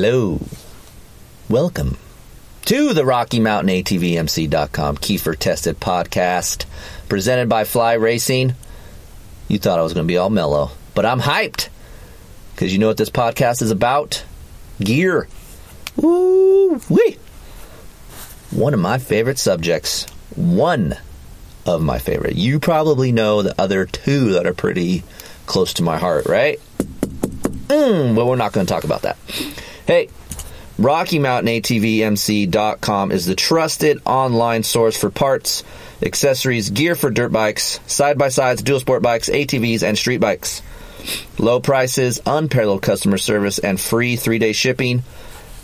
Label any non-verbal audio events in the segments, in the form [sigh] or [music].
Hello. Welcome to the Rocky Mountain ATVMC.com Keefer Tested Podcast, presented by Fly Racing. You thought I was going to be all mellow, but I'm hyped because you know what this podcast is about? Gear. Woo wee! One of my favorite subjects. One of my favorite. You probably know the other two that are pretty close to my heart, right? Mm, but we're not going to talk about that. Hey, Rocky Mountain ATVMC.com is the trusted online source for parts, accessories, gear for dirt bikes, side by sides, dual sport bikes, ATVs, and street bikes. Low prices, unparalleled customer service, and free three day shipping.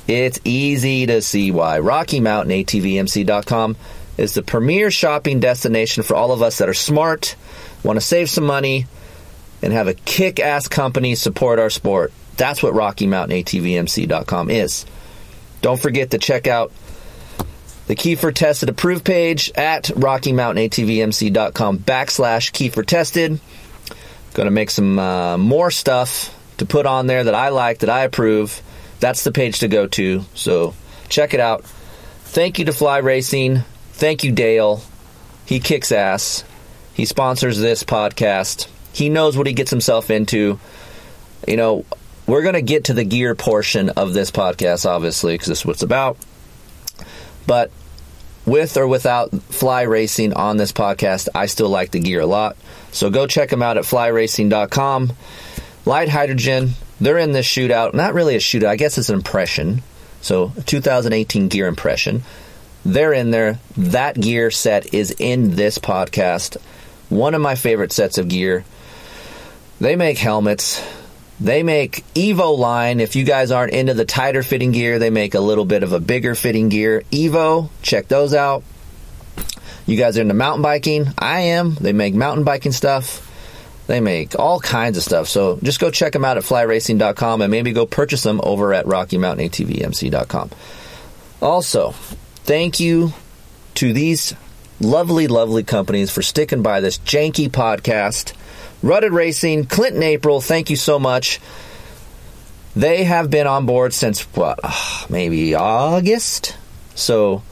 It's easy to see why. Rocky Mountain ATVMC.com is the premier shopping destination for all of us that are smart, want to save some money, and have a kick ass company support our sport. That's what Rocky Mountain ATVMC.com is. Don't forget to check out the Keefer Tested approved page at RockyMountainATVMC.com backslash Keefer Tested. Going to make some uh, more stuff to put on there that I like, that I approve. That's the page to go to. So check it out. Thank you to Fly Racing. Thank you, Dale. He kicks ass. He sponsors this podcast. He knows what he gets himself into. You know, we're going to get to the gear portion of this podcast, obviously, because this is what it's about. But with or without fly racing on this podcast, I still like the gear a lot. So go check them out at flyracing.com. Lite Hydrogen, they're in this shootout. Not really a shootout, I guess it's an impression. So 2018 gear impression. They're in there. That gear set is in this podcast. One of my favorite sets of gear. They make helmets. They make Evo line. If you guys aren't into the tighter fitting gear, they make a little bit of a bigger fitting gear. Evo, check those out. You guys are into mountain biking? I am. They make mountain biking stuff. They make all kinds of stuff. So just go check them out at flyracing.com and maybe go purchase them over at RockyMountainATVMC.com. Also, thank you to these lovely, lovely companies for sticking by this janky podcast. Rutted Racing, Clinton April, thank you so much. They have been on board since what, uh, maybe August. So,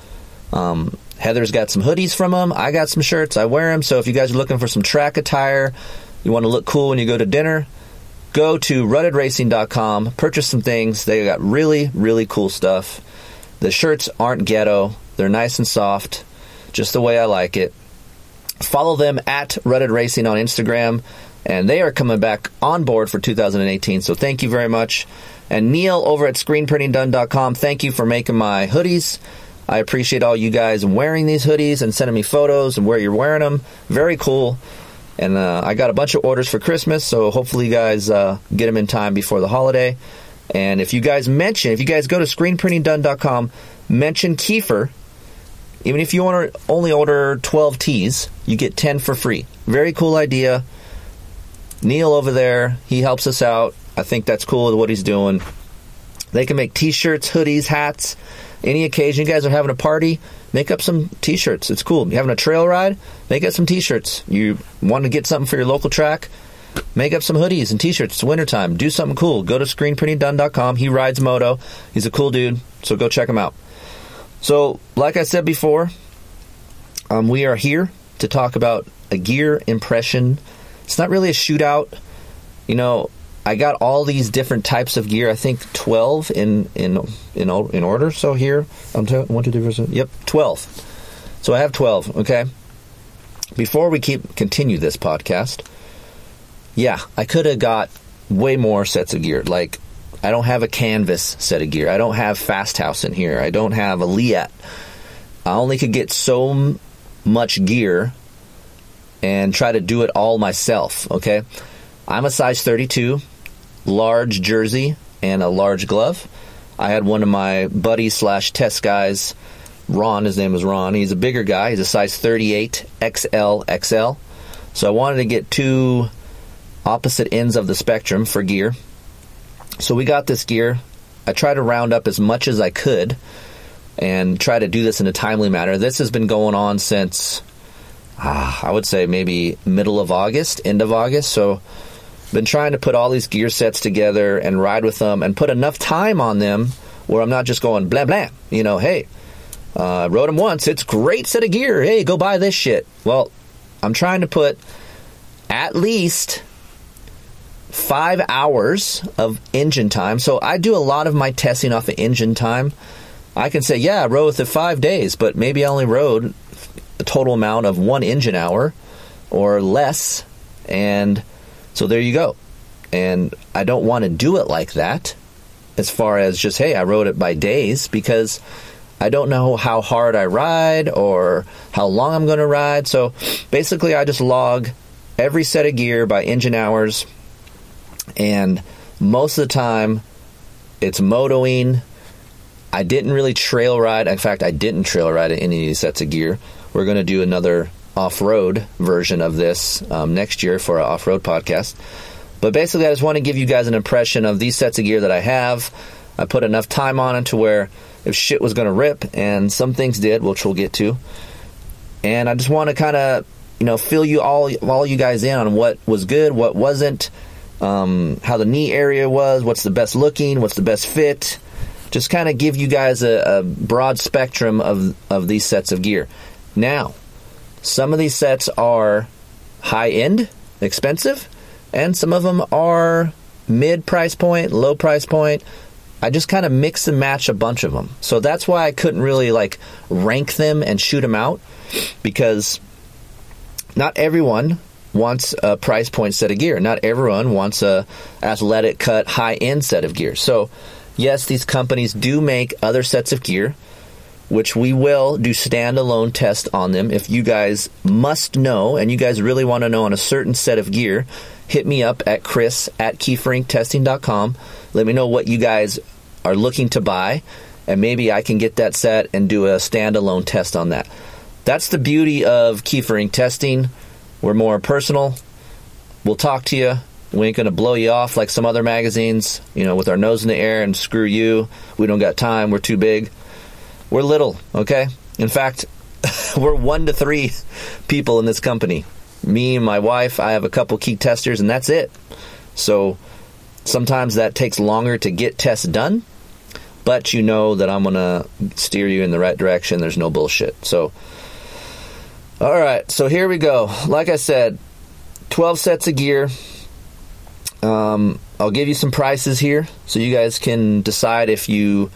um, Heather's got some hoodies from them. I got some shirts. I wear them. So if you guys are looking for some track attire, you want to look cool when you go to dinner, go to ruttedracing.com, purchase some things. They got really, really cool stuff. The shirts aren't ghetto. They're nice and soft, just the way I like it. Follow them at Rutted Racing on Instagram, and they are coming back on board for 2018. So thank you very much. And Neil over at ScreenPrintingDone.com, thank you for making my hoodies. I appreciate all you guys wearing these hoodies and sending me photos and where you're wearing them. Very cool. And uh, I got a bunch of orders for Christmas, so hopefully you guys uh, get them in time before the holiday. And if you guys mention, if you guys go to ScreenPrintingDone.com, mention Keefer, even if you order, only order 12 tees, you get 10 for free. Very cool idea. Neil over there, he helps us out. I think that's cool with what he's doing. They can make t-shirts, hoodies, hats. Any occasion you guys are having a party, make up some t-shirts. It's cool. You're having a trail ride, make up some t-shirts. You want to get something for your local track, make up some hoodies and t-shirts. It's wintertime. Do something cool. Go to screenprintingdone.com. He rides moto. He's a cool dude, so go check him out. So, like I said before, um, we are here to talk about a gear impression. It's not really a shootout. You know, I got all these different types of gear. I think twelve in in in in order. So here, I'm t- one, two, three, four. Yep, twelve. So I have twelve. Okay. Before we keep continue this podcast, yeah, I could have got way more sets of gear. Like I don't have a canvas set of gear. I don't have Fasthouse in here. I don't have a Leatt. I only could get so much gear and try to do it all myself. Okay, I'm a size 32, large jersey and a large glove. I had one of my buddies slash test guys, Ron. His name was Ron. He's a bigger guy. He's a size 38 XL XL. So I wanted to get two opposite ends of the spectrum for gear. So we got this gear. I tried to round up as much as I could and try to do this in a timely manner. This has been going on since uh, I would say maybe middle of August, end of August. So been trying to put all these gear sets together and ride with them and put enough time on them where I'm not just going blah blah. You know, hey, uh, rode them once. It's great set of gear. Hey, go buy this shit. Well, I'm trying to put at least five hours of engine time. So I do a lot of my testing off of engine time. I can say, yeah, I rode with it five days, but maybe I only rode a total amount of one engine hour or less. And so there you go. And I don't want to do it like that as far as just, hey, I rode it by days because I don't know how hard I ride or how long I'm going to ride. So basically, I just log every set of gear by engine hours and most of the time it's motoing. I didn't really trail ride. In fact, I didn't trail ride any of these sets of gear. We're going to do another off-road version of this um, next year for our off-road podcast. But basically, I just want to give you guys an impression of these sets of gear that I have. I put enough time on it to where if shit was going to rip, and some things did, which we'll get to. And I just want to kind of, you know, fill you all, all you guys in on what was good, what wasn't, um, how the knee area was, what's the best looking, what's the best fit. Just kind of give you guys a, a broad spectrum of, of these sets of gear. Now, some of these sets are high end, expensive, and some of them are mid price point, low price point. I just kind of mix and match a bunch of them. So that's why I couldn't really like rank them and shoot them out because not everyone wants a price point set of gear. Not everyone wants a athletic cut high end set of gear. So, yes, these companies do make other sets of gear, which we will do standalone tests on them. If you guys must know and you guys really want to know on a certain set of gear, hit me up at chris at keeferinctesting.com. Let me know what you guys are looking to buy, and maybe I can get that set and do a standalone test on that. That's the beauty of Keefer Inc testing we're more personal. We'll talk to you. We ain't going to blow you off like some other magazines, you know, with our nose in the air and screw you. We don't got time. We're too big. We're little, okay? In fact, [laughs] we're one to three people in this company. Me and my wife, I have a couple key testers, and that's it. So sometimes that takes longer to get tests done, but you know that I'm going to steer you in the right direction. There's no bullshit. So, all right, so here we go. Like I said, 12 sets of gear. Um, I'll give you some prices here so you guys can decide if you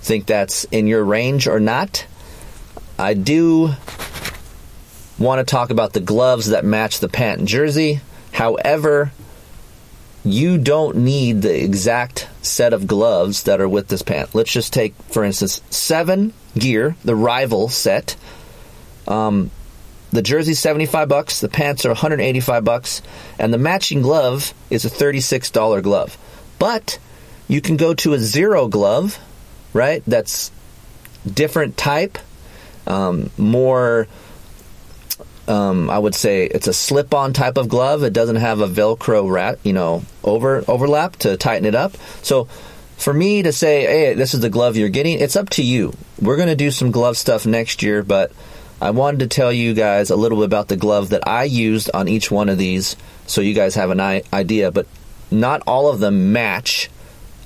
think that's in your range or not. I do want to talk about the gloves that match the pant and jersey. However, you don't need the exact set of gloves that are with this pant. Let's just take, for instance, seven gear, the rival set. Um, the jersey's 75 bucks, the pants are 185 bucks, and the matching glove is a $36 glove. But you can go to a zero glove, right? That's different type, um, more um, I would say it's a slip-on type of glove. It doesn't have a Velcro wrap, you know, over overlap to tighten it up. So for me to say, hey, this is the glove you're getting, it's up to you. We're going to do some glove stuff next year, but I wanted to tell you guys a little bit about the glove that I used on each one of these so you guys have an idea, but not all of them match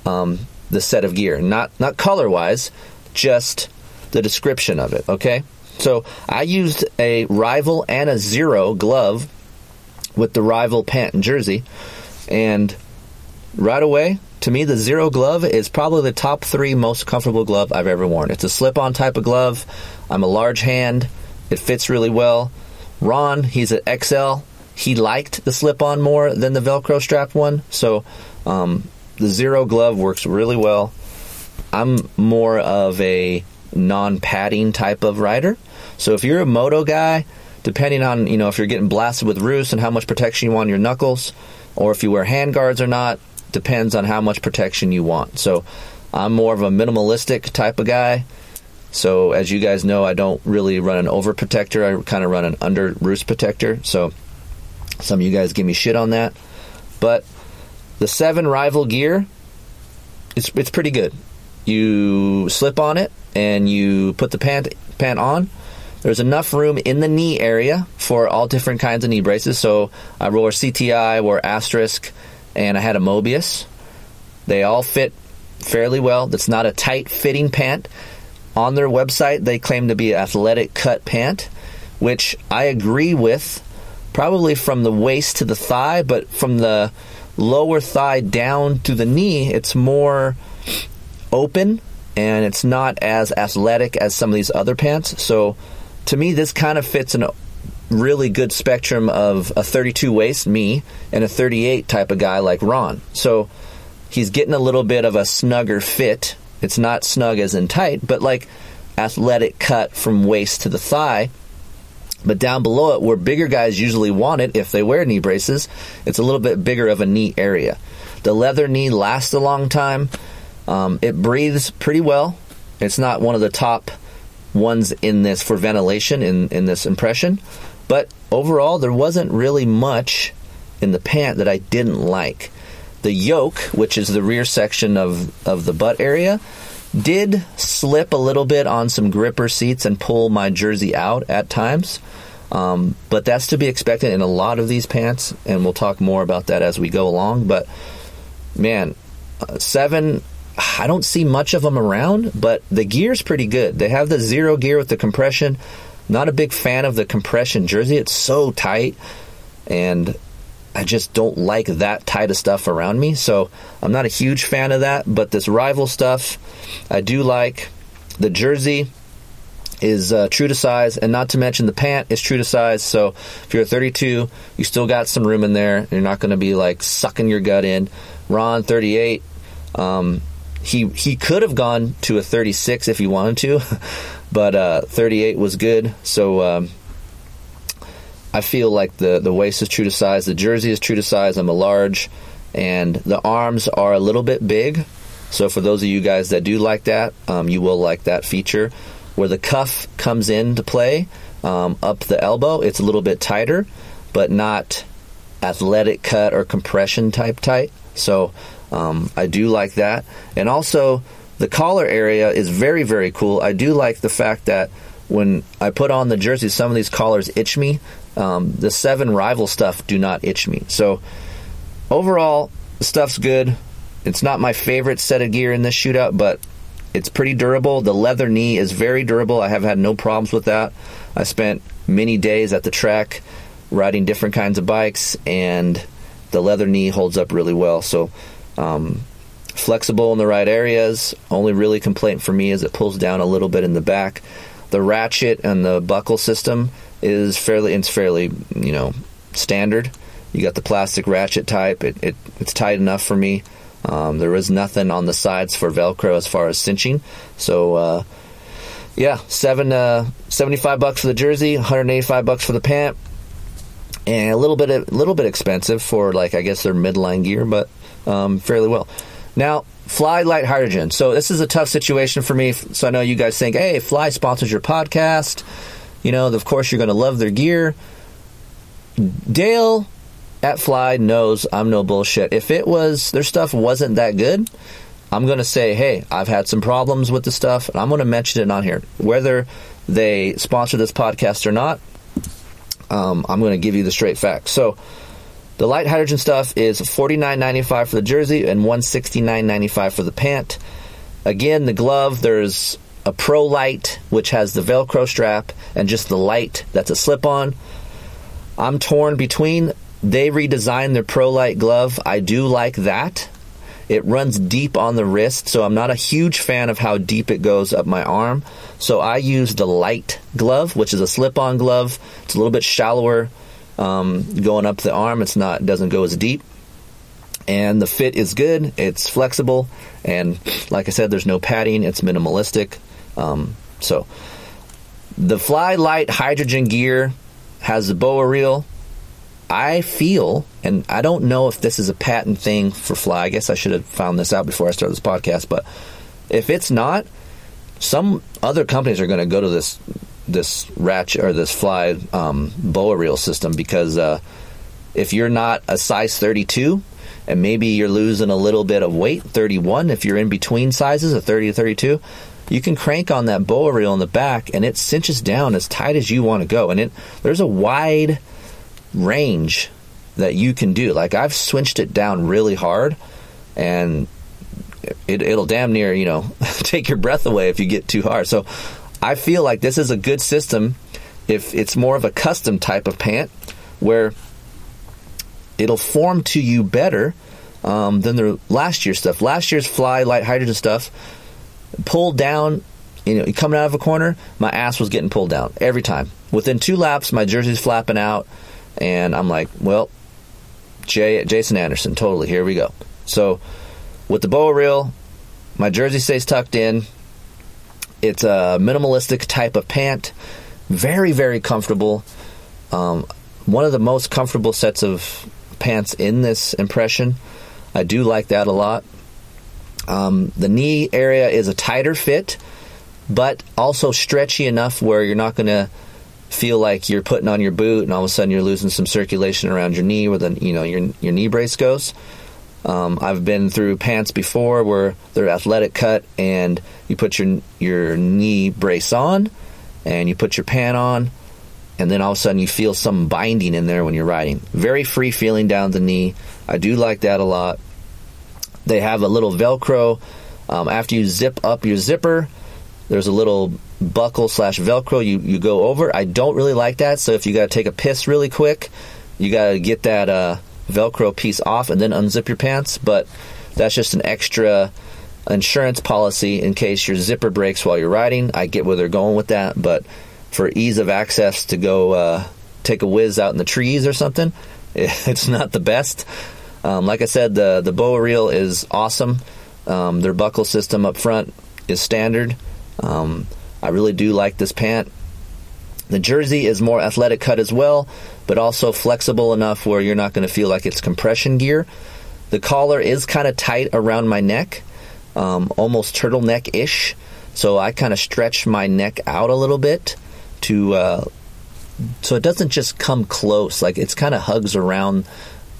um, the set of gear. Not, not color wise, just the description of it, okay? So I used a rival and a zero glove with the rival pant and jersey, and right away, to me, the zero glove is probably the top three most comfortable glove I've ever worn. It's a slip on type of glove. I'm a large hand. It fits really well. Ron, he's an XL. He liked the slip on more than the Velcro strap one. So um, the Zero glove works really well. I'm more of a non padding type of rider. So if you're a moto guy, depending on you know if you're getting blasted with roost and how much protection you want on your knuckles, or if you wear hand guards or not, depends on how much protection you want. So I'm more of a minimalistic type of guy. So as you guys know, I don't really run an over protector. I kind of run an under roost protector. So some of you guys give me shit on that, but the seven rival gear, it's it's pretty good. You slip on it and you put the pant pant on. There's enough room in the knee area for all different kinds of knee braces. So I wore CTI, wore Asterisk, and I had a Mobius. They all fit fairly well. That's not a tight fitting pant. On their website, they claim to be athletic cut pant, which I agree with, probably from the waist to the thigh, but from the lower thigh down to the knee, it's more open and it's not as athletic as some of these other pants. So to me, this kind of fits in a really good spectrum of a 32 waist, me, and a 38 type of guy like Ron. So he's getting a little bit of a snugger fit. It's not snug as in tight, but like athletic cut from waist to the thigh. But down below it, where bigger guys usually want it if they wear knee braces, it's a little bit bigger of a knee area. The leather knee lasts a long time. Um, it breathes pretty well. It's not one of the top ones in this for ventilation in, in this impression. But overall, there wasn't really much in the pant that I didn't like. The yoke, which is the rear section of, of the butt area, did slip a little bit on some gripper seats and pull my jersey out at times. Um, but that's to be expected in a lot of these pants, and we'll talk more about that as we go along. But man, uh, seven, I don't see much of them around, but the gear's pretty good. They have the zero gear with the compression. Not a big fan of the compression jersey. It's so tight, and I just don't like that tight of stuff around me. So I'm not a huge fan of that. But this rival stuff, I do like. The jersey is uh, true to size, and not to mention the pant is true to size. So if you're a 32, you still got some room in there. You're not going to be like sucking your gut in. Ron 38, um, he he could have gone to a 36 if he wanted to, [laughs] but uh, 38 was good. So um, I feel like the the waist is true to size, the jersey is true to size. I'm a large, and the arms are a little bit big. So for those of you guys that do like that, um, you will like that feature. Where the cuff comes into play um, up the elbow, it's a little bit tighter, but not athletic cut or compression type tight. So um, I do like that. And also, the collar area is very, very cool. I do like the fact that when I put on the jersey, some of these collars itch me. Um, the seven rival stuff do not itch me. So overall, stuff's good. It's not my favorite set of gear in this shootout, but it's pretty durable. The leather knee is very durable. I have had no problems with that. I spent many days at the track riding different kinds of bikes, and the leather knee holds up really well. So, um, flexible in the right areas. Only really complaint for me is it pulls down a little bit in the back. The ratchet and the buckle system is fairly it's fairly you know standard. You got the plastic ratchet type. It, it it's tight enough for me. Um, there was nothing on the sides for Velcro as far as cinching. So uh, yeah, seven uh, 75 bucks for the jersey, 185 bucks for the pant, and a little bit a little bit expensive for like I guess their midline gear, but um, fairly well. Now, Fly Lite Hydrogen. So this is a tough situation for me. So I know you guys think, hey, Fly sponsors your podcast. You know, of course you're going to love their gear. Dale at Fly knows I'm no bullshit. If it was their stuff wasn't that good, I'm going to say, hey, I've had some problems with the stuff, and I'm going to mention it on here. Whether they sponsor this podcast or not, um, I'm going to give you the straight facts. So, the Lite Hydrogen stuff is $49.95 for the jersey and $169.95 for the pant. Again, the glove, there's a Pro Lite, which has the Velcro strap, and just the light that's a slip on. I'm torn between. They redesigned their Pro Lite glove. I do like that. It runs deep on the wrist, so I'm not a huge fan of how deep it goes up my arm. So I use the light glove, which is a slip-on glove. It's a little bit shallower um, going up the arm. It's not doesn't go as deep, and the fit is good. It's flexible, and like I said, there's no padding. It's minimalistic. Um, so the Fly Lite Hydrogen gear has the BOA reel. I feel, and I don't know if this is a patent thing for Fly. I guess I should have found this out before I started this podcast. But if it's not, some other companies are going to go to this this ratchet or this Fly um, BOA reel system because uh, if you're not a size 32 and maybe you're losing a little bit of weight, 31, if you're in between sizes, a 30 to 32, you can crank on that BOA reel in the back and it cinches down as tight as you want to go. And it there's a wide range that you can do. Like I've swinched it down really hard and it, it'll damn near, you know, [laughs] take your breath away if you get too hard. So I feel like this is a good system if it's more of a custom type of pant where it'll form to you better um, than the last year's stuff. Last year's Fly Lite Hydrogen stuff pulled down. You know, coming out of a corner, my ass was getting pulled down every time. Within two laps, my jersey's flapping out, and I'm like, well, Jay, Jason Anderson, totally. Here we go. So, with the BOA reel, my jersey stays tucked in. It's a minimalistic type of pant, very, very comfortable. Um, one of the most comfortable sets of pants in this impression. I do like that a lot. Um, the knee area is a tighter fit, but also stretchy enough where you're not going to feel like you're putting on your boot and all of a sudden you're losing some circulation around your knee where the you know your your knee brace goes. Um, I've been through pants before where they're athletic cut and you put your your knee brace on and you put your pant on and then all of a sudden you feel some binding in there when you're riding. Very free feeling down the knee. I do like that a lot. They have a little Velcro. Um, after you zip up your zipper, there's a little buckle slash Velcro you, you go over. I don't really like that, so if you got to take a piss really quick, you got to get that uh, Velcro piece off and then unzip your pants. But that's just an extra insurance policy in case your zipper breaks while you're riding. I get where they're going with that, but for ease of access to go uh, take a whiz out in the trees or something, [laughs] it's not the best. Um, like I said, the the BOA reel is awesome. Um, their buckle system up front is standard. Um, I really do like this pant. The jersey is more athletic cut as well, but also flexible enough where you're not going to feel like it's compression gear. The collar is kind of tight around my neck, um, almost turtleneck ish. So I kind of stretch my neck out a little bit to, uh, so it doesn't just come close. Like it's kind of hugs around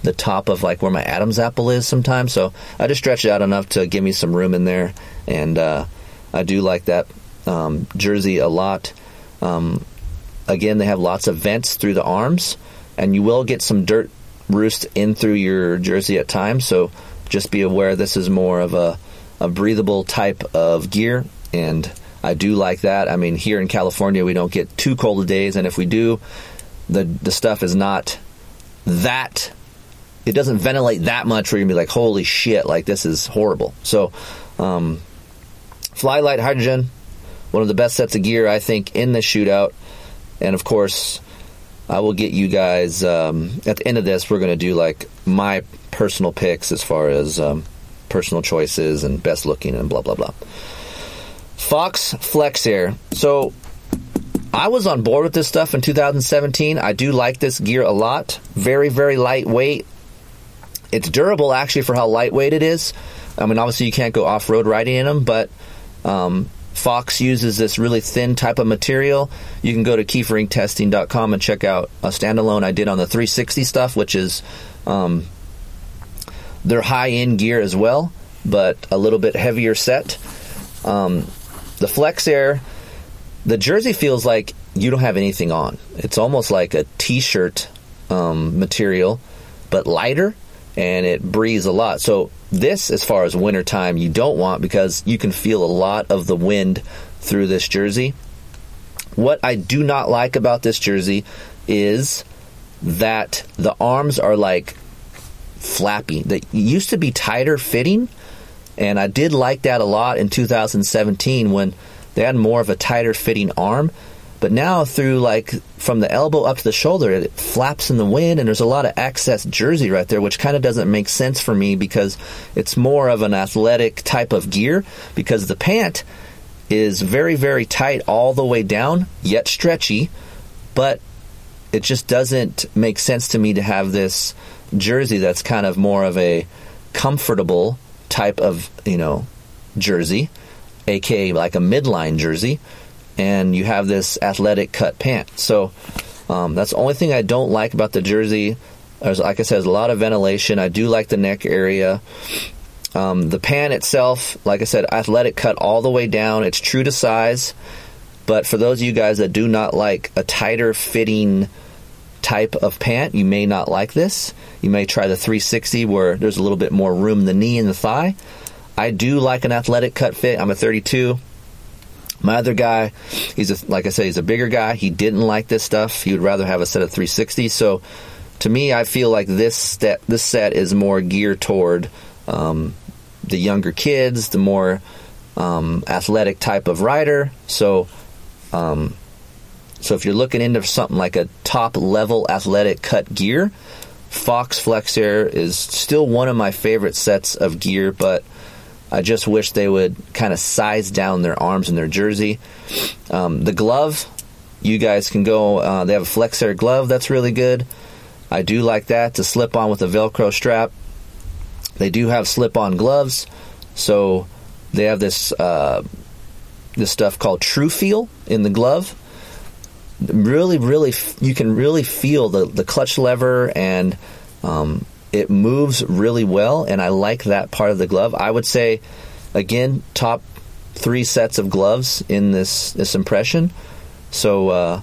the top of like where my Adam's apple is sometimes. So I just stretch it out enough to give me some room in there, and uh, I do like that um, jersey a lot. Um, again, they have lots of vents through the arms, and you will get some dirt roost in through your jersey at times. So just be aware this is more of a, a breathable type of gear, and I do like that. I mean, here in California, we don't get too cold of days, and if we do, the the stuff is not that it doesn't ventilate that much where you're gonna be like, holy shit, like this is horrible. So, um, Fly Lite Hydrogen, one of the best sets of gear I think in this shootout, and of course, I will get you guys um, at the end of this. We're gonna do like my personal picks as far as um, personal choices and best looking and blah blah blah. Fox Flex Air. So I was on board with this stuff in 2017. I do like this gear a lot. Very, very lightweight. It's durable actually for how lightweight it is. I mean, obviously you can't go off road riding in them, but um, Fox uses this really thin type of material. You can go to keeferinctesting.com and check out a standalone I did on the 360 stuff, which is um, their high end gear as well, but a little bit heavier set. Um, the Flex Air, the jersey feels like you don't have anything on. It's almost like a t shirt um, material, but lighter and it breathes a lot. So this, as far as wintertime, you don't want because you can feel a lot of the wind through this jersey. What I do not like about this jersey is that the arms are like flappy. They used to be tighter fitting, and I did like that a lot in 2017 when they had more of a tighter fitting arm. But now through like from the elbow up to the shoulder, it flaps in the wind, and there's a lot of excess jersey right there, which kind of doesn't make sense for me because it's more of an athletic type of gear. Because the pant is very very tight all the way down, yet stretchy, but it just doesn't make sense to me to have this jersey that's kind of more of a comfortable type of you know jersey, aka like a midline jersey, and you have this athletic cut pant. So um, that's the only thing I don't like about the jersey. There's, like I said, there's a lot of ventilation. I do like the neck area. Um, the pant itself, like I said, athletic cut all the way down. It's true to size. But for those of you guys that do not like a tighter fitting type of pant, you may not like this. You may try the 360 where there's a little bit more room in the knee and the thigh. I do like an athletic cut fit. I'm a 32. My other guy, he's a, like I said, he's a bigger guy. He didn't like this stuff. He would rather have a set of 360. So to me, I feel like this set, this set is more geared toward um, the younger kids, the more um, athletic type of rider. So um, so if you're looking into something like a top level athletic cut gear, Fox Flex Air is still one of my favorite sets of gear, but I just wish they would kind of size down their arms and their jersey. Um, the glove, you guys can go. Uh, they have a Flex Air glove that's really good. I do like that to slip on with a Velcro strap. They do have slip on gloves, so they have this uh, this stuff called True Feel in the glove. Really, really, you can really feel the, the clutch lever and um, it moves really well. And I like that part of the glove. I would say, again, top three sets of gloves in this, this impression. So uh,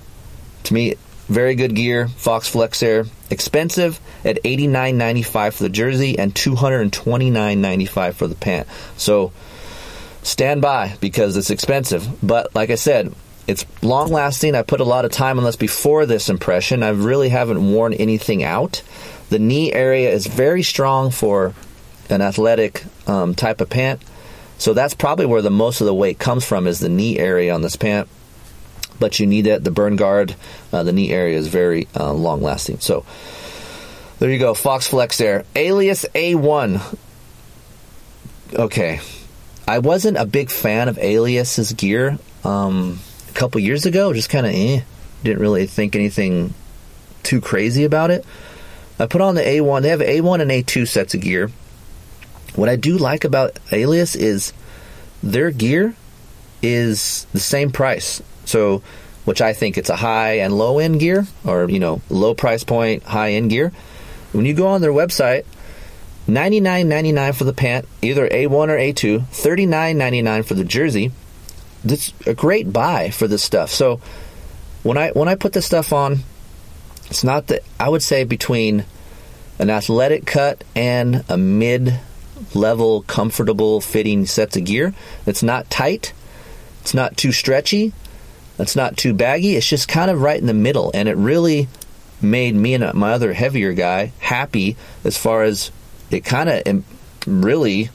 to me, very good gear. Fox Flex Air, expensive at eighty nine ninety five for the jersey and two hundred and twenty nine ninety five for the pant. So stand by because it's expensive. But like I said, it's long lasting. I put a lot of time on this before this impression. I really haven't worn anything out. The knee area is very strong for an athletic um, type of pant. So that's probably where the most of the weight comes from is the knee area on this pant. But you need it. The burn guard, uh, the knee area is very uh, long lasting. So there you go. Fox Flex Air. Alias A1. Okay. I wasn't a big fan of Alias's gear um, a couple years ago. Just kind of eh. Didn't really think anything too crazy about it. I put on the A1. They have A1 and A2 sets of gear. What I do like about Alias is their gear is the same price. So, which I think it's a high and low end gear, or you know, low price point, high end gear. When you go on their website, Ninety nine ninety nine for the pant, either A1 or A2. Thirty nine ninety nine for the jersey. That's a great buy for this stuff. So when I when I put this stuff on, it's not that I would say between an athletic cut and a mid level comfortable fitting sets of gear. It's not tight. It's not too stretchy. It's not too baggy. It's just kind of right in the middle, and it really made me and my other heavier guy happy as far as it kind of Im- really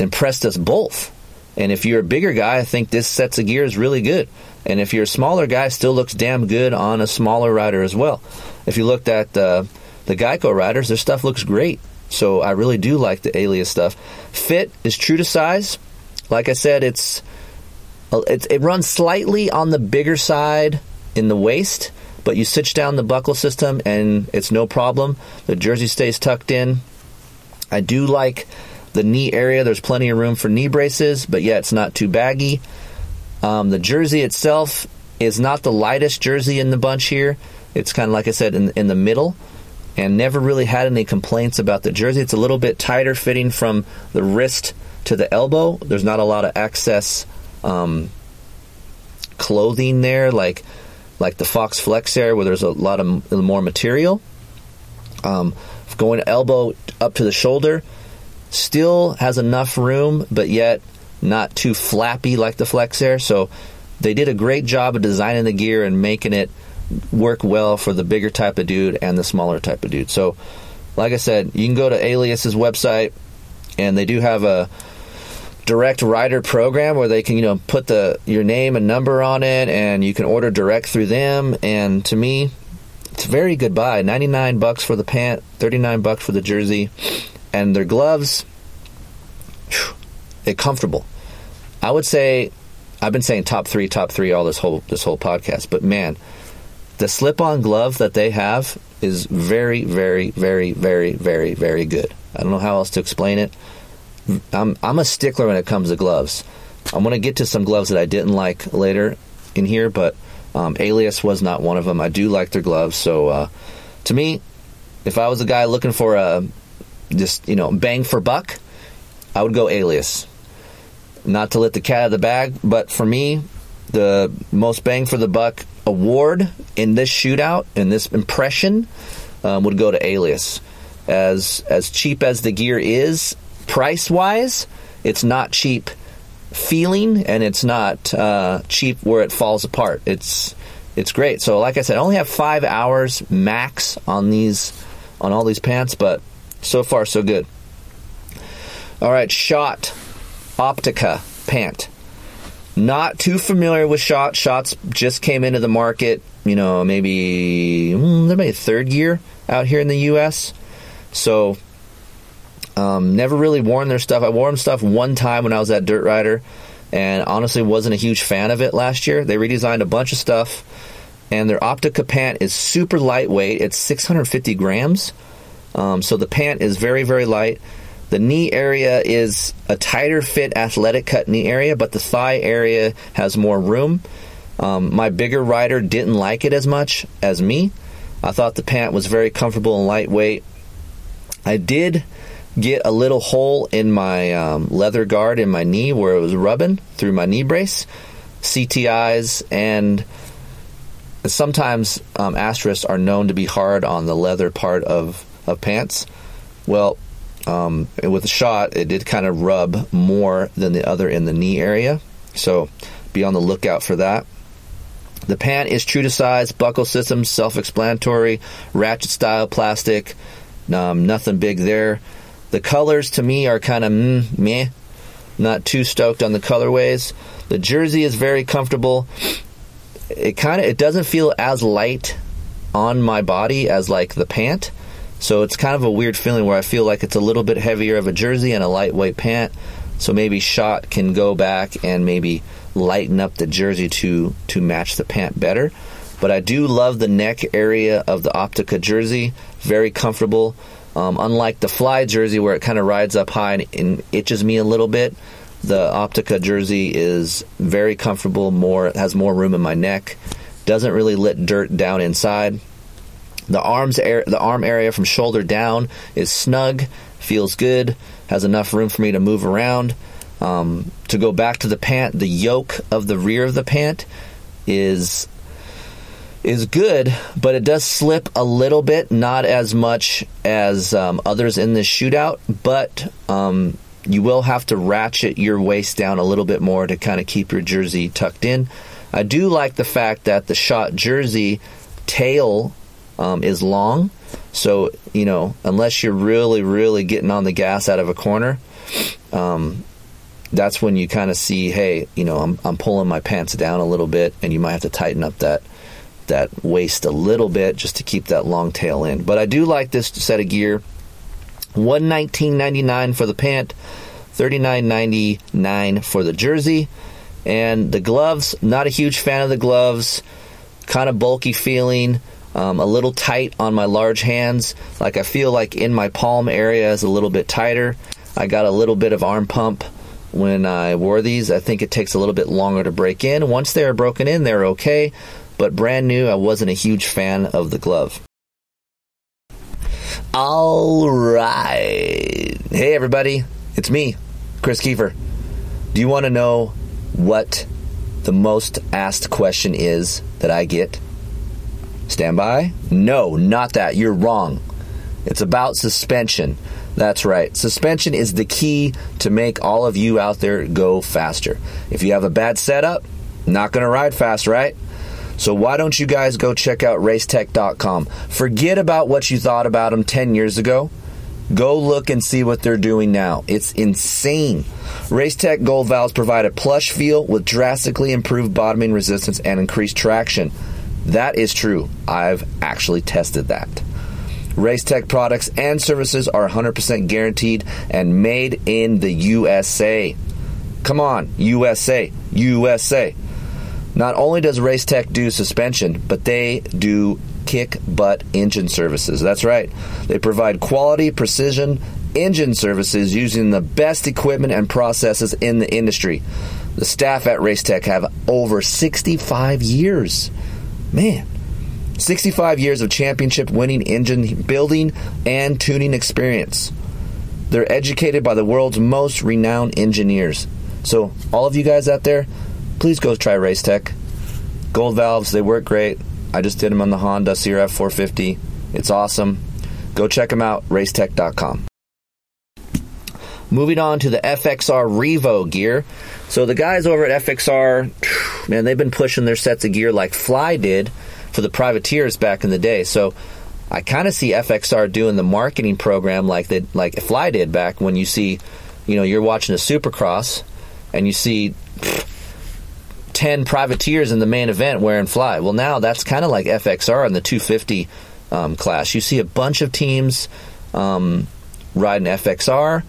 impressed us both. And if you're a bigger guy, I think this sets of gear is really good. And if you're a smaller guy, still looks damn good on a smaller rider as well. If you looked at uh, the Geico riders, their stuff looks great. So I really do like the Alias stuff. Fit is true to size. Like I said, it's, it's it runs slightly on the bigger side in the waist, but you stitch down the buckle system and it's no problem. The jersey stays tucked in. I do like the knee area. There's plenty of room for knee braces, but yeah, it's not too baggy. Um, the jersey itself is not the lightest jersey in the bunch here. It's kind of like I said in in the middle, and never really had any complaints about the jersey. It's a little bit tighter fitting from the wrist to the elbow. There's not a lot of excess um, clothing there, like like the Fox Flex Air, where there's a lot of more material. Um, going elbow up to the shoulder, still has enough room, but yet not too flappy like the Flex Air. So they did a great job of designing the gear and making it work well for the bigger type of dude and the smaller type of dude. So, like I said, you can go to Alias's website, and they do have a direct rider program where they can you know put the your name and number on it, and you can order direct through them. And to me, it's a very good buy. 99 bucks for the pant, 39 bucks for the jersey, and their gloves, comfortable. I would say I've been saying top 3, top 3 all this whole this whole podcast, but man, the slip-on glove that they have is very, very, very, very, very, very good. I don't know how else to explain it. I'm I'm a stickler when it comes to gloves. I'm to get to some gloves that I didn't like later in here, but um, Alias was not one of them. I do like their gloves, so uh, to me, if I was a guy looking for a just you know bang for buck, I would go Alias. Not to let the cat out of the bag, but for me, the most bang for the buck award in this shootout in this impression um, would go to Alias. As as cheap as the gear is, price wise, it's not cheap feeling, and it's not uh, cheap where it falls apart. It's it's great. So, like I said, I only have five hours max on these on all these pants, but so far so good. All right, Shot Optica pant. Not too familiar with Shot. Shots just came into the market. You know, maybe mm, maybe third year out here in the U.S. So um, never really worn their stuff. I wore them stuff one time when I was at Dirt Rider, and honestly wasn't a huge fan of it last year. They redesigned a bunch of stuff, and their Optica pant is super lightweight. It's 650 grams, um, so the pant is very very light. The knee area is a tighter fit athletic cut knee area, but the thigh area has more room. Um, my bigger rider didn't like it as much as me. I thought the pant was very comfortable and lightweight. I did get a little hole in my um, leather guard in my knee where it was rubbing through my knee brace, CTIs, and sometimes um, asterisks are known to be hard on the leather part of, of pants. Well, um, with the shot, it did kind of rub more than the other in the knee area. So be on the lookout for that. The pant is true to size, buckle system, self explanatory, ratchet style plastic, um, nothing big there. The colors to me are kind of mm, meh, not too stoked on the colorways. The jersey is very comfortable. It kind of it doesn't feel as light on my body as like the pant. So it's kind of a weird feeling where I feel like it's a little bit heavier of a jersey and a lightweight pant. So maybe Shot can go back and maybe lighten up the jersey to to match the pant better. But I do love the neck area of the Optica jersey. Very comfortable. Um, unlike the Fly jersey where it kind of rides up high and, and itches me a little bit, the Optica jersey is very comfortable. More has more room in my neck. Doesn't really let dirt down inside. The arms, air, the arm area from shoulder down is snug, feels good, has enough room for me to move around. Um, to go back to the pant, the yoke of the rear of the pant is is good, but it does slip a little bit, not as much as um, others in this shootout, but um, you will have to ratchet your waist down a little bit more to kind of keep your jersey tucked in. I do like the fact that the shot jersey tail um, is long. So, you know, unless you're really, really getting on the gas out of a corner, um, that's when you kind of see, hey, you know, I'm, I'm pulling my pants down a little bit, and you might have to tighten up that that waist a little bit just to keep that long tail in. But I do like this set of gear. One nineteen ninety nine for the pant, thirty nine ninety nine for the jersey, and the gloves. Not a huge fan of the gloves. Kind of bulky feeling um, a little tight on my large hands. Like I feel like in my palm area is a little bit tighter. I got a little bit of arm pump when I wore these. I think it takes a little bit longer to break in. Once they're broken in, they're okay. But brand new, I wasn't a huge fan of the glove. All right. Hey, everybody. It's me, Chris Keefer. Do you want to know what the most asked question is that I get? Stand by? No, not that. You're wrong. It's about suspension. That's right. Suspension is the key to make all of you out there go faster. If you have a bad setup, not going to ride fast, right? So why don't you guys go check out racetech.com? Forget about what you thought about them 10 years ago. Go look and see what they're doing now. It's insane. Racetech Gold Valves provide a plush feel with drastically improved bottoming resistance and increased traction. That is true. I've actually tested that. Racetech products and services are 100% guaranteed and made in the USA. Come on, USA, USA. Not only does Racetech do suspension, but they do kick butt engine services. That's right. They provide quality, precision engine services using the best equipment and processes in the industry. The staff at Racetech have over 65 years. Man, 65 years of championship winning engine building and tuning experience. They're educated by the world's most renowned engineers. So, all of you guys out there, please go try Racetech. Gold valves, they work great. I just did them on the Honda CRF 450. It's awesome. Go check them out, racetech.com. Moving on to the FXR Revo gear. So the guys over at FXR, man, they've been pushing their sets of gear like Fly did for the privateers back in the day. So I kind of see FXR doing the marketing program like they like Fly did back when you see, you know, you're watching a Supercross and you see 10 privateers in the main event wearing Fly. Well, now that's kind of like FXR in the 250 um, class. You see a bunch of teams um, riding FXR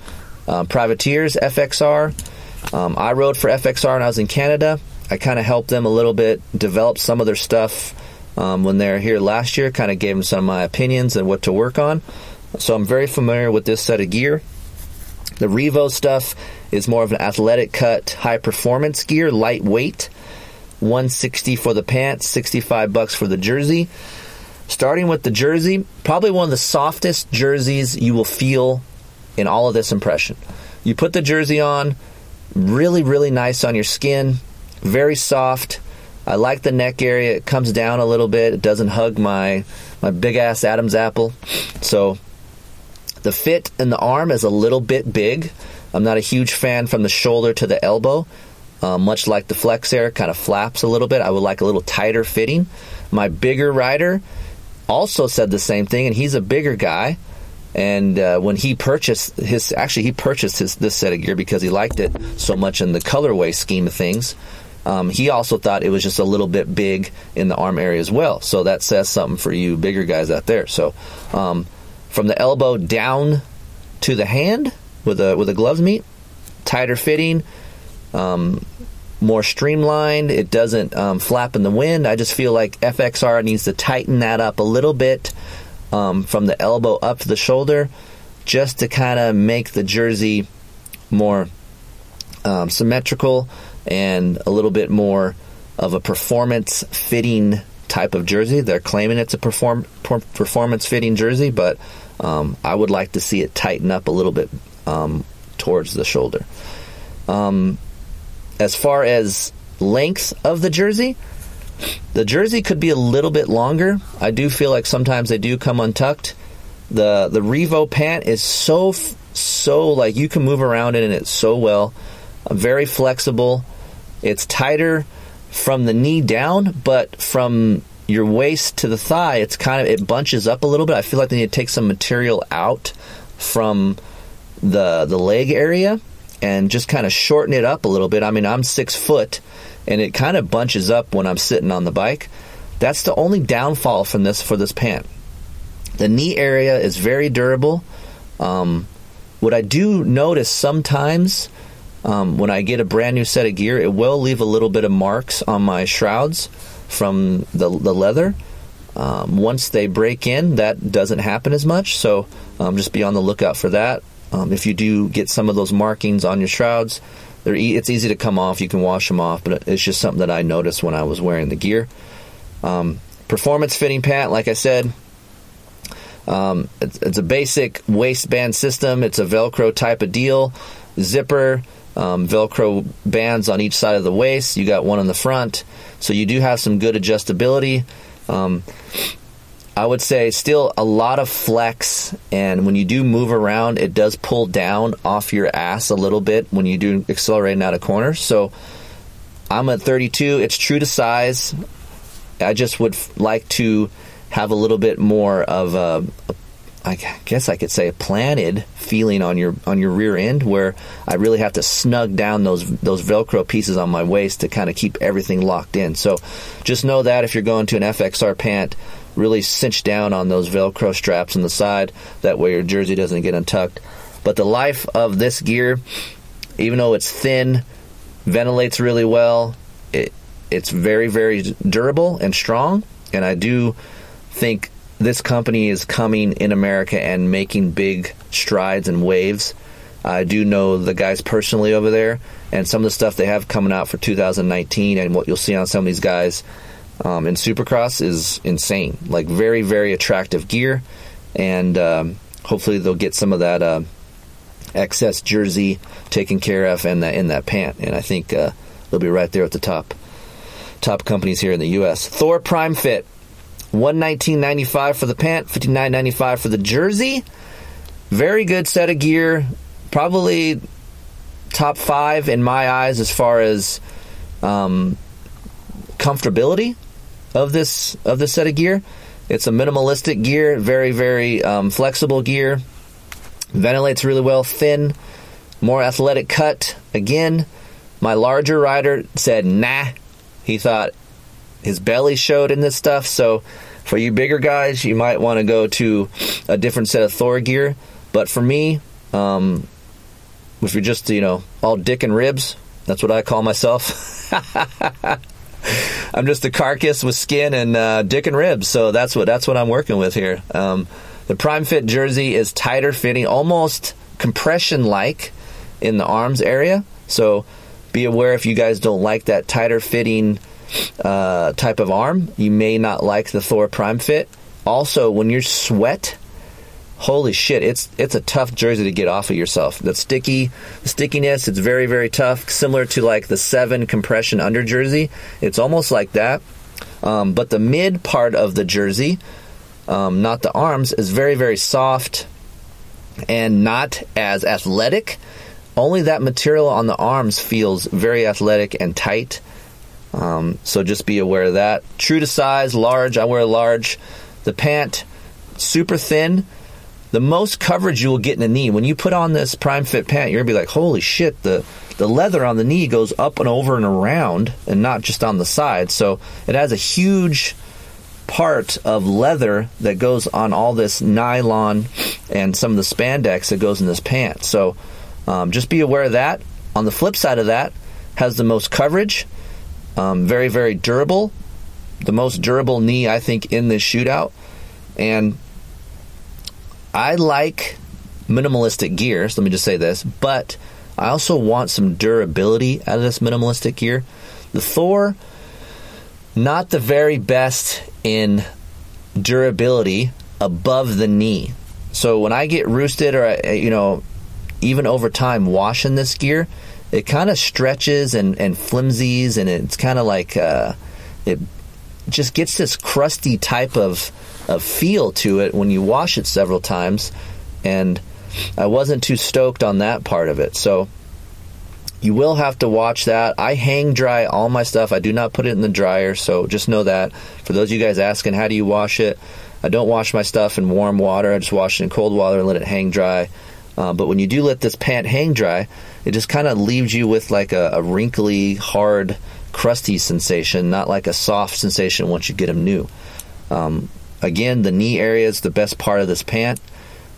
um, Privateers FXR. Um, I rode for FXR when I was in Canada. I kind of helped them a little bit develop some of their stuff um, when they were here last year. Kind of gave them some of my opinions and what to work on. So I'm very familiar with this set of gear. The Revo stuff is more of an athletic cut, high performance gear, lightweight. 160 for the pants, 65 bucks for the jersey. Starting with the jersey, probably one of the softest jerseys you will feel in all of this impression. You put the jersey on, really, really nice on your skin, very soft. I like the neck area. It comes down a little bit. It doesn't hug my my big ass Adam's apple. So the fit in the arm is a little bit big. I'm not a huge fan from the shoulder to the elbow. Uh, much like the Flex Air, kind of flaps a little bit. I would like a little tighter fitting. My bigger rider also said the same thing, and he's a bigger guy. And uh, when he purchased his, actually he purchased his this set of gear because he liked it so much in the colorway scheme of things. Um, he also thought it was just a little bit big in the arm area as well. So that says something for you bigger guys out there. So um, from the elbow down to the hand with a with a gloves meet, tighter fitting, um, more streamlined. It doesn't um, flap in the wind. I just feel like FXR needs to tighten that up a little bit um, from the elbow up to the shoulder, just to kind of make the jersey more um, symmetrical and a little bit more of a performance fitting type of jersey. They're claiming it's a perform performance fitting jersey, but um, I would like to see it tighten up a little bit um, towards the shoulder. Um, as far as length of the jersey, the jersey could be a little bit longer. I do feel like sometimes they do come untucked. The the Revo pant is so so like you can move around in it so well. Uh, very flexible. It's tighter from the knee down, but from your waist to the thigh, it's kind of it bunches up a little bit. I feel like they need to take some material out from the the leg area and just kind of shorten it up a little bit. I mean, I'm six foot and it kind of bunches up when I'm sitting on the bike. That's the only downfall from this for this pant. The knee area is very durable. Um, what I do notice sometimes um, when I get a brand new set of gear, it will leave a little bit of marks on my shrouds from the, the leather. Um, once they break in, that doesn't happen as much. So um, just be on the lookout for that. Um, if you do get some of those markings on your shrouds, they're e- it's easy to come off. You can wash them off, but it's just something that I noticed when I was wearing the gear. Um, performance fitting pant, like I said, um, it's, it's, a basic waistband system. It's a Velcro type of deal. Zipper, um, Velcro bands on each side of the waist. You got one on the front, so you do have some good adjustability. Um, I would say still a lot of flex, and when you do move around, it does pull down off your ass a little bit when you do accelerating out of corners. So I'm at 32. It's true to size. I just would like to have a little bit more of I guess I could say a planted feeling on your on your rear end where I really have to snug down those those velcro pieces on my waist to kind of keep everything locked in. So just know that if you're going to an FXR pant, really cinch down on those Velcro straps on the side. That way your jersey doesn't get untucked. But the life of this gear, even though it's thin, ventilates really well. It it's very, very durable and strong. And I do think this company is coming in America and making big strides and waves. I do know the guys personally over there, and some of the stuff they have coming out for 2019 and what you'll see on some of these guys um, in Supercross is insane. Like very, very attractive gear, and um, hopefully they'll get some of that uh, excess jersey taken care of and that in that pant. And I think uh, they'll be right there at the top top companies here in the U.S. Thor Prime Fit, one nineteen ninety five for the pant, fifty nine ninety five for the jersey. Very good set of gear. Probably top five in my eyes as far as um, comfortability of this of this set of gear. It's a minimalistic gear, very very um, flexible gear. Ventilates really well, thin, more athletic cut. Again, my larger rider said nah. He thought his belly showed in this stuff. So for you bigger guys, you might want to go to a different set of Thor gear. But for me, um, if you're just you know all dick and ribs, that's what I call myself. [laughs] I'm just a carcass with skin and uh, dick and ribs, so that's what that's what I'm working with here. Um, the Prime Fit jersey is tighter fitting, almost compression like in the arms area. So be aware if you guys don't like that tighter fitting uh, type of arm, you may not like the Thor Prime Fit. Also, when you sweat, holy shit, it's it's a tough jersey to get off of yourself. The sticky, the stickiness, it's very very tough. Similar to like the seven compression under jersey, it's almost like that. Um, but the mid part of the jersey, um, not the arms, is very very soft and not as athletic. Only that material on the arms feels very athletic and tight. Um, so just be aware of that. True to size, large. I wear a large. The pant, super thin the most coverage you will get in the knee. When you put on this prime fit pant you're gonna be like holy shit the the leather on the knee goes up and over and around and not just on the side. So it has a huge part of leather that goes on all this nylon and some of the spandex that goes in this pant. So um, just be aware of that. On the flip side of that has the most coverage um, very very durable the most durable knee i think in this shootout. And I like minimalistic gear. So let me just say this, but I also want some durability out of this minimalistic gear. The Thor, not the very best in durability above the knee. So when I get roosted or you know, even over time washing this gear, it kind of stretches and, and flimsies, and it's kind of like uh, it just gets this crusty type of a feel to it when you wash it several times, and I wasn't too stoked on that part of it. So you will have to watch that. I hang dry all my stuff. I do not put it in the dryer, so just know that. For those of you guys asking, how do you wash it? I don't wash my stuff in warm water. I just wash it in cold water and let it hang dry. Uh, but when you do let this pant hang dry, it just kind of leaves you with like a, a, wrinkly, hard, crusty sensation, not like a soft sensation once you get them new. Um, Again, the knee area is the best part of this pant.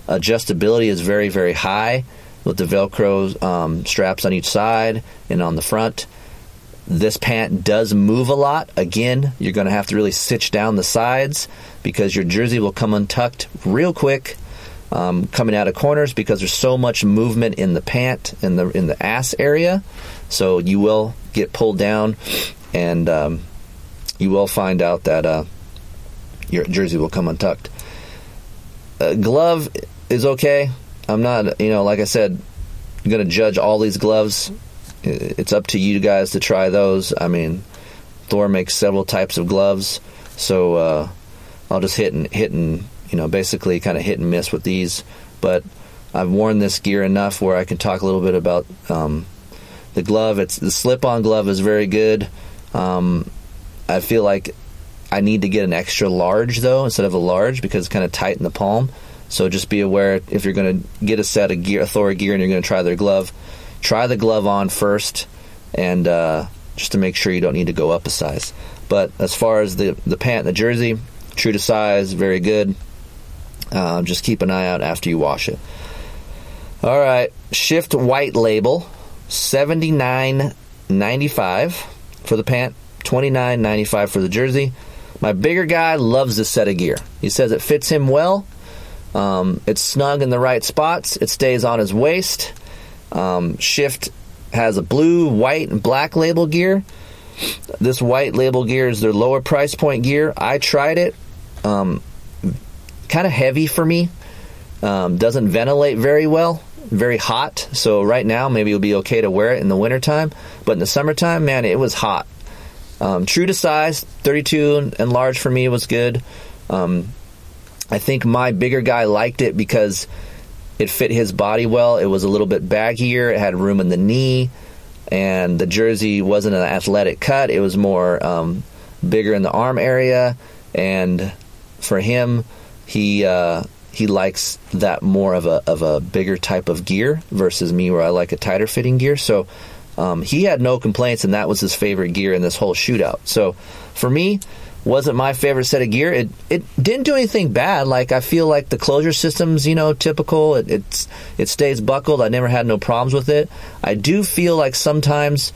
Adjustability is very, very high with the Velcro um, straps on each side and on the front. This pant does move a lot. Again, you're going to have to really stitch down the sides because your jersey will come untucked real quick um, coming out of corners because there's so much movement in the pant in the in the ass area. So you will get pulled down, and um, you will find out that uh, your jersey will come untucked. Uh, glove is okay. I'm not, you know, like I said, going to judge all these gloves. It's up to you guys to try those. I mean, Thor makes several types of gloves, so uh, I'll just hit and hit and you know basically kind of hit and miss with these. But I've worn this gear enough where I can talk a little bit about um, the glove. It's the slip-on glove is very good. Um, I feel like I need to get an extra large though instead of a large because it's kind of tight in the palm. So just be aware if you're going to get a set of gear, a Thor gear, and you're going to try their glove, try the glove on first, and uh, just to make sure you don't need to go up a size. But as far as the the pant, and the jersey, true to size, very good. Uh, just keep an eye out after you wash it. All right, Shift White Label, seventy nine ninety five for the pant, twenty nine ninety five for the jersey. My bigger guy loves this set of gear. He says it fits him well. Um, it's snug in the right spots. It stays on his waist. Um, Shift has a blue, white, and black label gear. This white label gear is their lower price point gear. I tried it. Um, kind of heavy for me. Um, doesn't ventilate very well. Very hot. So right now, maybe it'll be okay to wear it in the wintertime. But in the summertime, man, it was hot. Um, true to size, 32 and large for me was good. Um, I think my bigger guy liked it because it fit his body well. It was a little bit baggier. It had room in the knee, and the jersey wasn't an athletic cut. It was more um, bigger in the arm area, and for him, he uh, he likes that more of a of a bigger type of gear versus me, where I like a tighter fitting gear. So. Um, he had no complaints, and that was his favorite gear in this whole shootout. So, for me, wasn't my favorite set of gear. It it didn't do anything bad. Like I feel like the closure system's you know typical. It it's it stays buckled. I never had no problems with it. I do feel like sometimes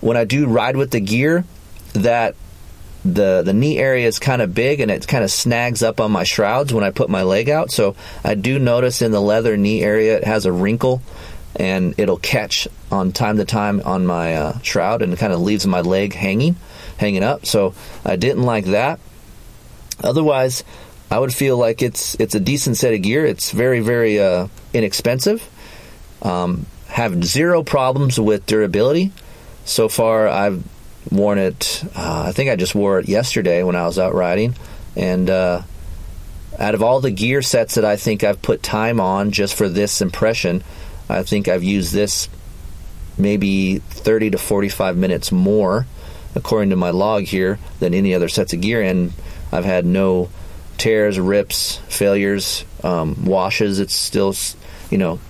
when I do ride with the gear that the the knee area is kind of big and it kind of snags up on my shrouds when I put my leg out. So I do notice in the leather knee area it has a wrinkle and it'll catch on time to time on my uh, shroud and kind of leaves my leg hanging hanging up. So I didn't like that. Otherwise, I would feel like it's it's a decent set of gear. It's very very uh, inexpensive. Um, have zero problems with durability. So far, I've worn it. Uh, I think I just wore it yesterday when I was out riding, and uh, out of all the gear sets that I think I've put time on just for this impression, I think I've used this maybe 30 to 45 minutes more according to my log here, than any other sets of gear. And I've had no tears, rips, failures, um, washes. It's still, you know,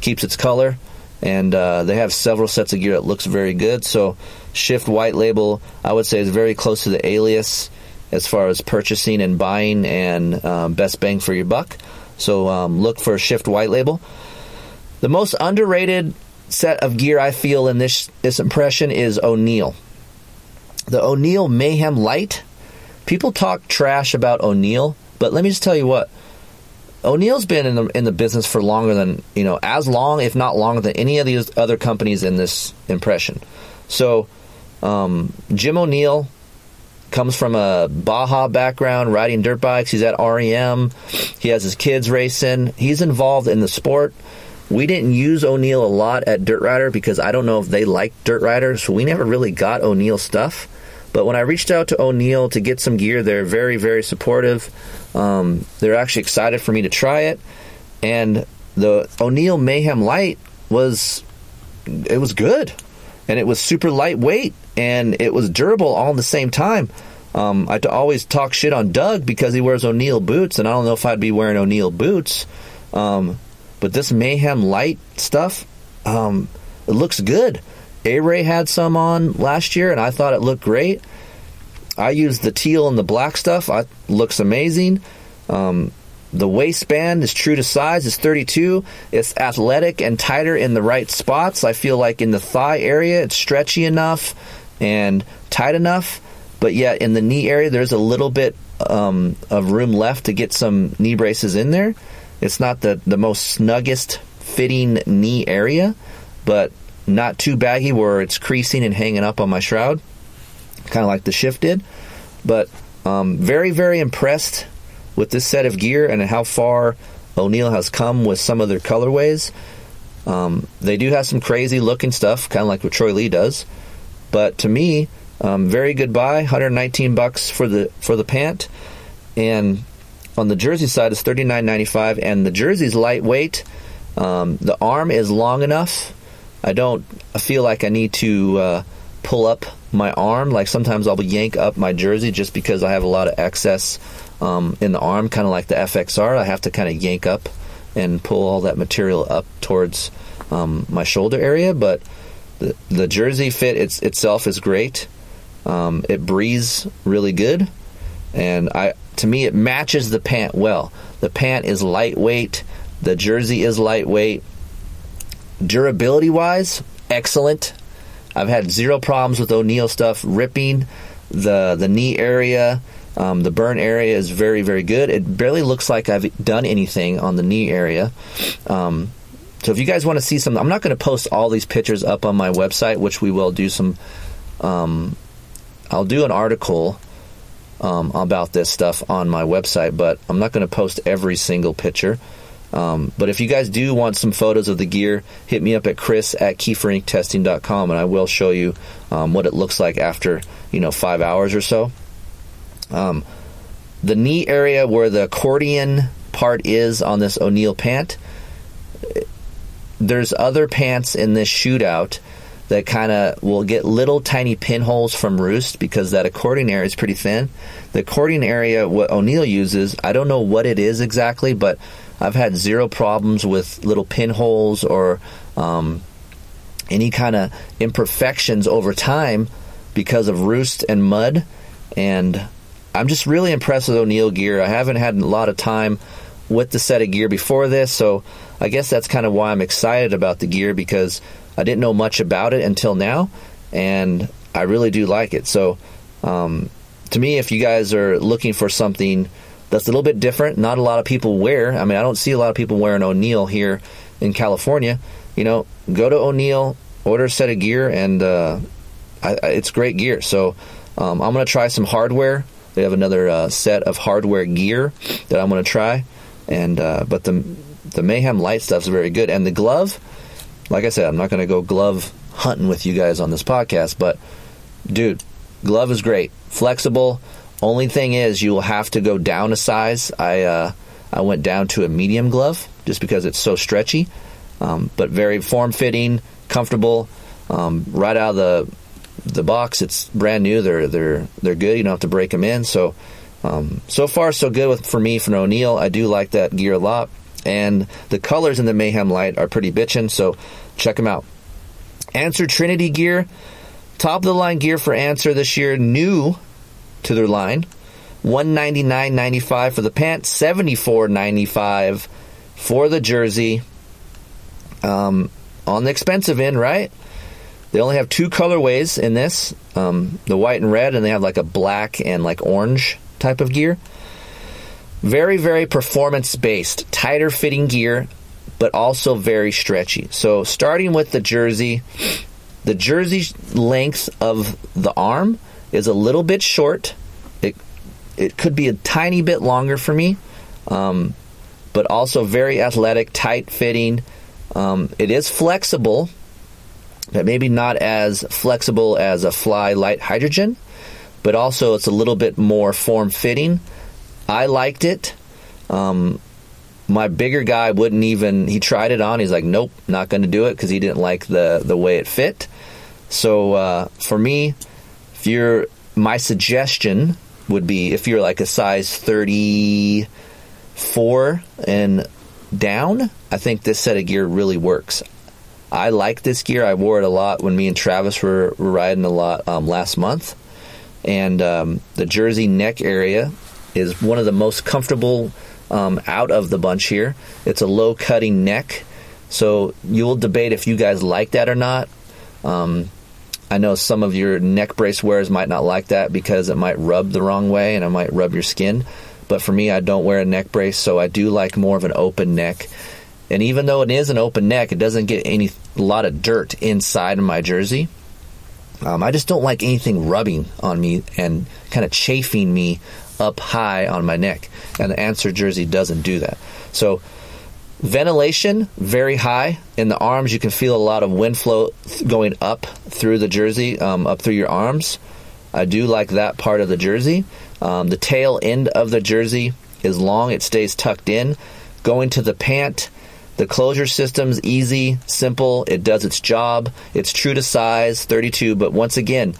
keeps its color. And uh, they have several sets of gear that looks very good. So Shift White Label, I would say, is very close to the Alias as far as purchasing and buying and um, best bang for your buck. So um, look for Shift White Label. The most underrated set of gear I feel in this this impression is O'Neal the O'Neal Mayhem Lite. People talk trash about O'Neal, but let me just tell you what. O'Neal's been in the in the business for longer than you know, as long, if not longer, than any of these other companies in this impression. So, um, Jim O'Neal comes from a Baja background, riding dirt bikes. He's at REM. He has his kids racing. He's involved in the sport. We didn't use O'Neal a lot at Dirt Rider because I don't know if they liked Dirt Rider, so we never really got O'Neal stuff. But when I reached out to O'Neal to get some gear, they're very, very supportive. Um, they're actually excited for me to try it. And the O'Neal Mayhem Lite was, it was good. And it was super lightweight and it was durable all in the same time. Um, I to always talk shit on Doug because he wears O'Neal boots, and I don't know if I'd be wearing O'Neal boots. Um, but this Mayhem Lite stuff, um, it looks good. A Ray had some on last year, and I thought it looked great. I used the teal and the black stuff. It looks amazing. Um, the waistband is true to size. It's 32. It's athletic and tighter in the right spots. I feel like in the thigh area, it's stretchy enough and tight enough. But yet in the knee area, there's a little bit um, of room left to get some knee braces in there. It's not the, the most snuggest fitting knee area, but not too baggy where it's creasing and hanging up on my shroud, kind of like the shift did. But um, very, very impressed with this set of gear and how far O'Neal has come with some of their colorways. Um, they do have some crazy looking stuff, kind of like what Troy Lee does. But to me, um, very good buy, 119 bucks for the for the pant, and on the jersey side is thirty nine ninety five, and the jersey's lightweight. Um, the arm is long enough. I don't feel like I need to uh, pull up my arm. Like sometimes I'll yank up my jersey just because I have a lot of excess um, in the arm, kind of like the FXR. I have to kind of yank up and pull all that material up towards um, my shoulder area. But the, the jersey fit it's, itself is great. Um, it breathes really good, and I to me, it matches the pant well. The pant is lightweight, the jersey is lightweight. Durability wise, excellent. I've had zero problems with O'Neal stuff ripping. the the knee area. Um, the burn area is very very good. It barely looks like I've done anything on the knee area. Um, so if you guys want to see some, I'm not going to post all these pictures up on my website, which we will do some. Um, I'll do an article um, about this stuff on my website, but I'm not going to post every single picture. Um, but if you guys do want some photos of the gear, hit me up at chris at keeferinctesting.com and I will show you um, what it looks like after, you know, five hours or so. Um, the knee area where the accordion part is on this O'Neal pant, there's other pants in this shootout that kind of will get little tiny pinholes from roost because that accordion area is pretty thin. The accordion area, what O'Neal uses, I don't know what it is exactly, but I've had zero problems with little pinholes or um, any kind of imperfections over time because of roost and mud. And I'm just really impressed with O'Neal gear. I haven't had a lot of time with the set of gear before this, so I guess that's kind of why I'm excited about the gear because I didn't know much about it until now, and I really do like it. So, um, to me, if you guys are looking for something that's a little bit different. Not a lot of people wear. I mean, I don't see a lot of people wearing O'Neal here in California. You know, go to O'Neal, order a set of gear, and uh, I, I, it's great gear. So um, I'm to try some hardware. They have another uh, set of hardware gear that I'm to try, and uh, but the the Mayhem Lite stuff is very good. And the glove, like I said, I'm not going to go glove hunting with you guys on this podcast, but dude, glove is great, flexible. Only thing is, you will have to go down a size. I uh, I went down to a medium glove just because it's so stretchy, um, but very form fitting, comfortable. Um, right out of the the box, it's brand new. They're they're they're good. You don't have to break them in. So um, so far so good with for me for O'Neal. I do like that gear a lot, and the colors in the Mayhem Lite are pretty bitchin'. So check them out. Answer Trinity gear, top of the line gear for Answer this year. New to their line. 199.95 for the pants, 74.95 for the jersey. Um, on the expensive end, right? They only have two colorways in this, um, the white and red, and they have like a black and like orange type of gear. Very, very performance based, tighter fitting gear, but also very stretchy. So, starting with the jersey, the jersey length of the arm is a little bit short. It it could be a tiny bit longer for me, um, but also very athletic, tight fitting. Um, it is flexible, but maybe not as flexible as a Fly Lite Hydrogen, but also it's a little bit more form fitting. I liked it. Um, my bigger guy wouldn't even. He tried it on. He's like, "Nope, not going to do it" because he didn't like the the way it fit. So uh, for me, if you're my suggestion would be if you're like a size 34 and down, I think this set of gear really works. I like this gear. I wore it a lot when me and Travis were, were riding a lot um, last month. And um, the jersey neck area is one of the most comfortable um, out of the bunch here. It's a low cutting neck. So you'll debate if you guys like that or not. Um, I know some of your neck brace wearers might not like that because it might rub the wrong way and it might rub your skin. But for me, I don't wear a neck brace, so I do like more of an open neck. And even though it is an open neck, it doesn't get any a lot of dirt inside of my jersey. Um, I just don't like anything rubbing on me and kind of chafing me up high on my neck. And the Answer jersey doesn't do that. So ventilation very high in the arms. You can feel a lot of wind flow going up through the jersey, um, up through your arms. I do like that part of the jersey. Um, the tail end of the jersey is long; it stays tucked in. Going to the pant, the closure system's easy, simple. It does its job. It's true to size, 32. But once again,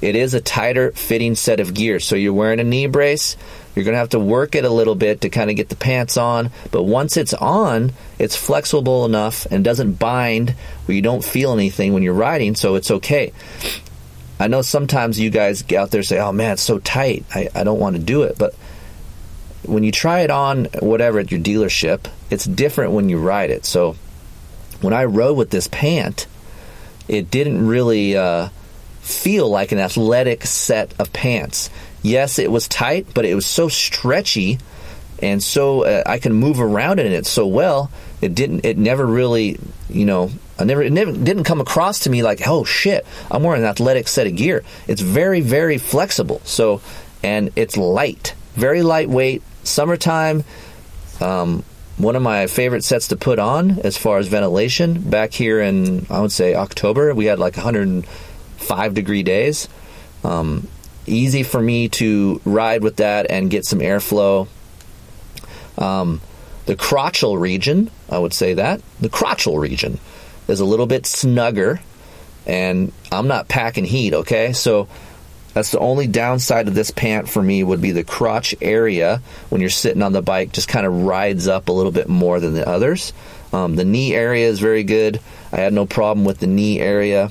it is a tighter fitting set of gear. So you're wearing a knee brace. You're going to have to work it a little bit to kind of get the pants on. But once it's on, it's flexible enough and doesn't bind where you don't feel anything when you're riding. So it's okay. I know sometimes you guys out there say, oh man, it's so tight. I, I don't want to do it. But when you try it on, whatever, at your dealership, it's different when you ride it. So when I rode with this pant, it didn't really uh, feel like an athletic set of pants. Yes, it was tight, but it was so stretchy and so uh, I can move around in it so well. It didn't. It never really, you know, I never. It never didn't come across to me like, oh shit, I'm wearing an athletic set of gear. It's very, very flexible. So, and it's light, very lightweight. Summertime. Um, one of my favorite sets to put on as far as ventilation. Back here in, I would say October, we had like 105 degree days. Um, easy for me to ride with that and get some airflow um, the crotchal region, I would say that, the crotchal region is a little bit snugger, and I'm not packing heat, okay? So that's the only downside of this pant for me would be the crotch area when you're sitting on the bike just kind of rides up a little bit more than the others. Um, the knee area is very good. I had no problem with the knee area.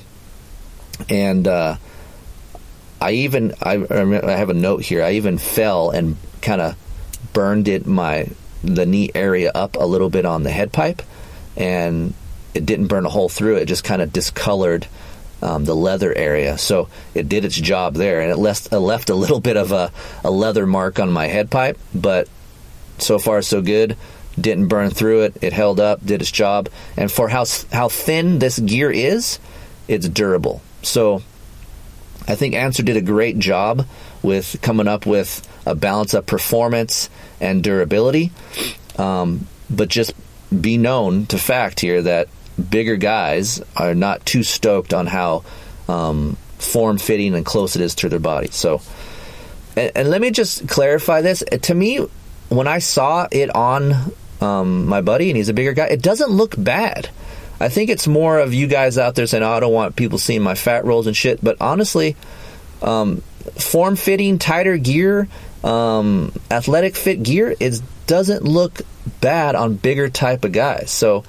And uh, I even, I, I have a note here, I even fell and kind of burned it my the knee area up a little bit on the head pipe, and it didn't burn a hole through it. Just kind of discolored um, the leather area, so it did its job there, and it left it left a little bit of a, a leather mark on my head pipe. But so far so good. Didn't burn through it. It held up, did its job, and for how how thin this gear is, it's durable. So I think Answer did a great job with coming up with a balance of performance and durability. Um, but just be known to fact here that bigger guys are not too stoked on how um, form fitting and close it is to their body. So, and, and, let me just clarify this. To me, when I saw it on um, my buddy and he's a bigger guy, it doesn't look bad. I think it's more of you guys out there saying, oh, I don't want people seeing my fat rolls and shit. But honestly, um, form fitting, tighter gear um, athletic fit gear, it doesn't look bad on bigger type of guys. So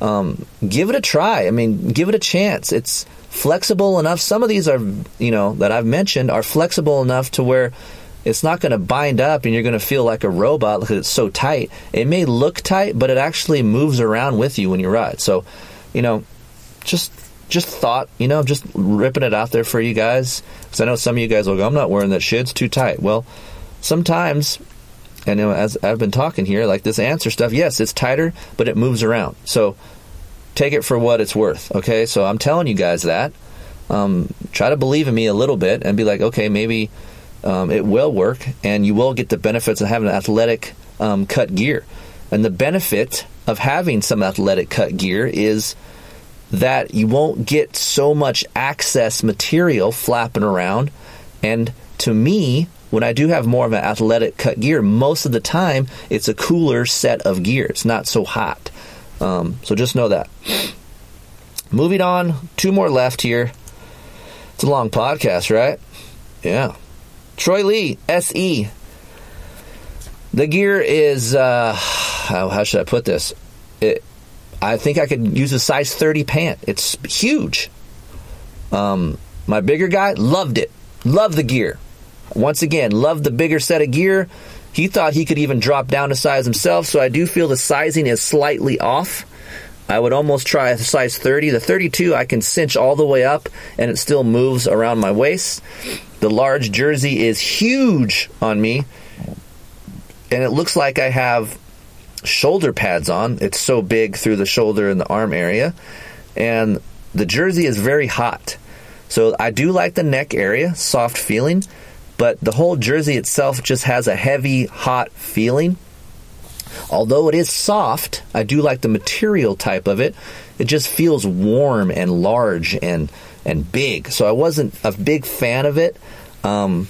um, give it a try. I mean, give it a chance. It's flexible enough. Some of these are, you know, that I've mentioned are flexible enough to where it's not going to bind up and you're going to feel like a robot because it's so tight. It may look tight, but it actually moves around with you when you ride. So, you know, just just thought, you know, just ripping it out there for you guys. Because I know some of you guys will go, I'm not wearing that shit, it's too tight. Well, sometimes, and as I've been talking here, like this answer stuff, yes, it's tighter, but it moves around. So take it for what it's worth, okay? So I'm telling you guys that. Um, try to believe in me a little bit and be like, okay, maybe um, it will work, and you will get the benefits of having athletic um, cut gear. And the benefit of having some athletic cut gear is that you won't get so much access material flapping around. And to me, when I do have more of an athletic cut gear, most of the time it's a cooler set of gear. It's not so hot. Um, so just know that. Moving on, two more left here. It's a long podcast, right? Yeah. Troy Lee, SE. The gear is, uh, how, how should I put this? It, I think I could use a size 30 pant. It's huge. Um, my bigger guy loved it. Loved the gear. Once again, loved the bigger set of gear. He thought he could even drop down a size himself, so I do feel the sizing is slightly off. I would almost try a size 30. The 32 I can cinch all the way up and it still moves around my waist. The large jersey is huge on me. And it looks like I have shoulder pads on. It's so big through the shoulder and the arm area. And the jersey is very hot. So I do like the neck area, soft feeling, but the whole jersey itself just has a heavy, hot feeling. Although it is soft, I do like the material type of it. It just feels warm and large and and big. So I wasn't a big fan of it. Um,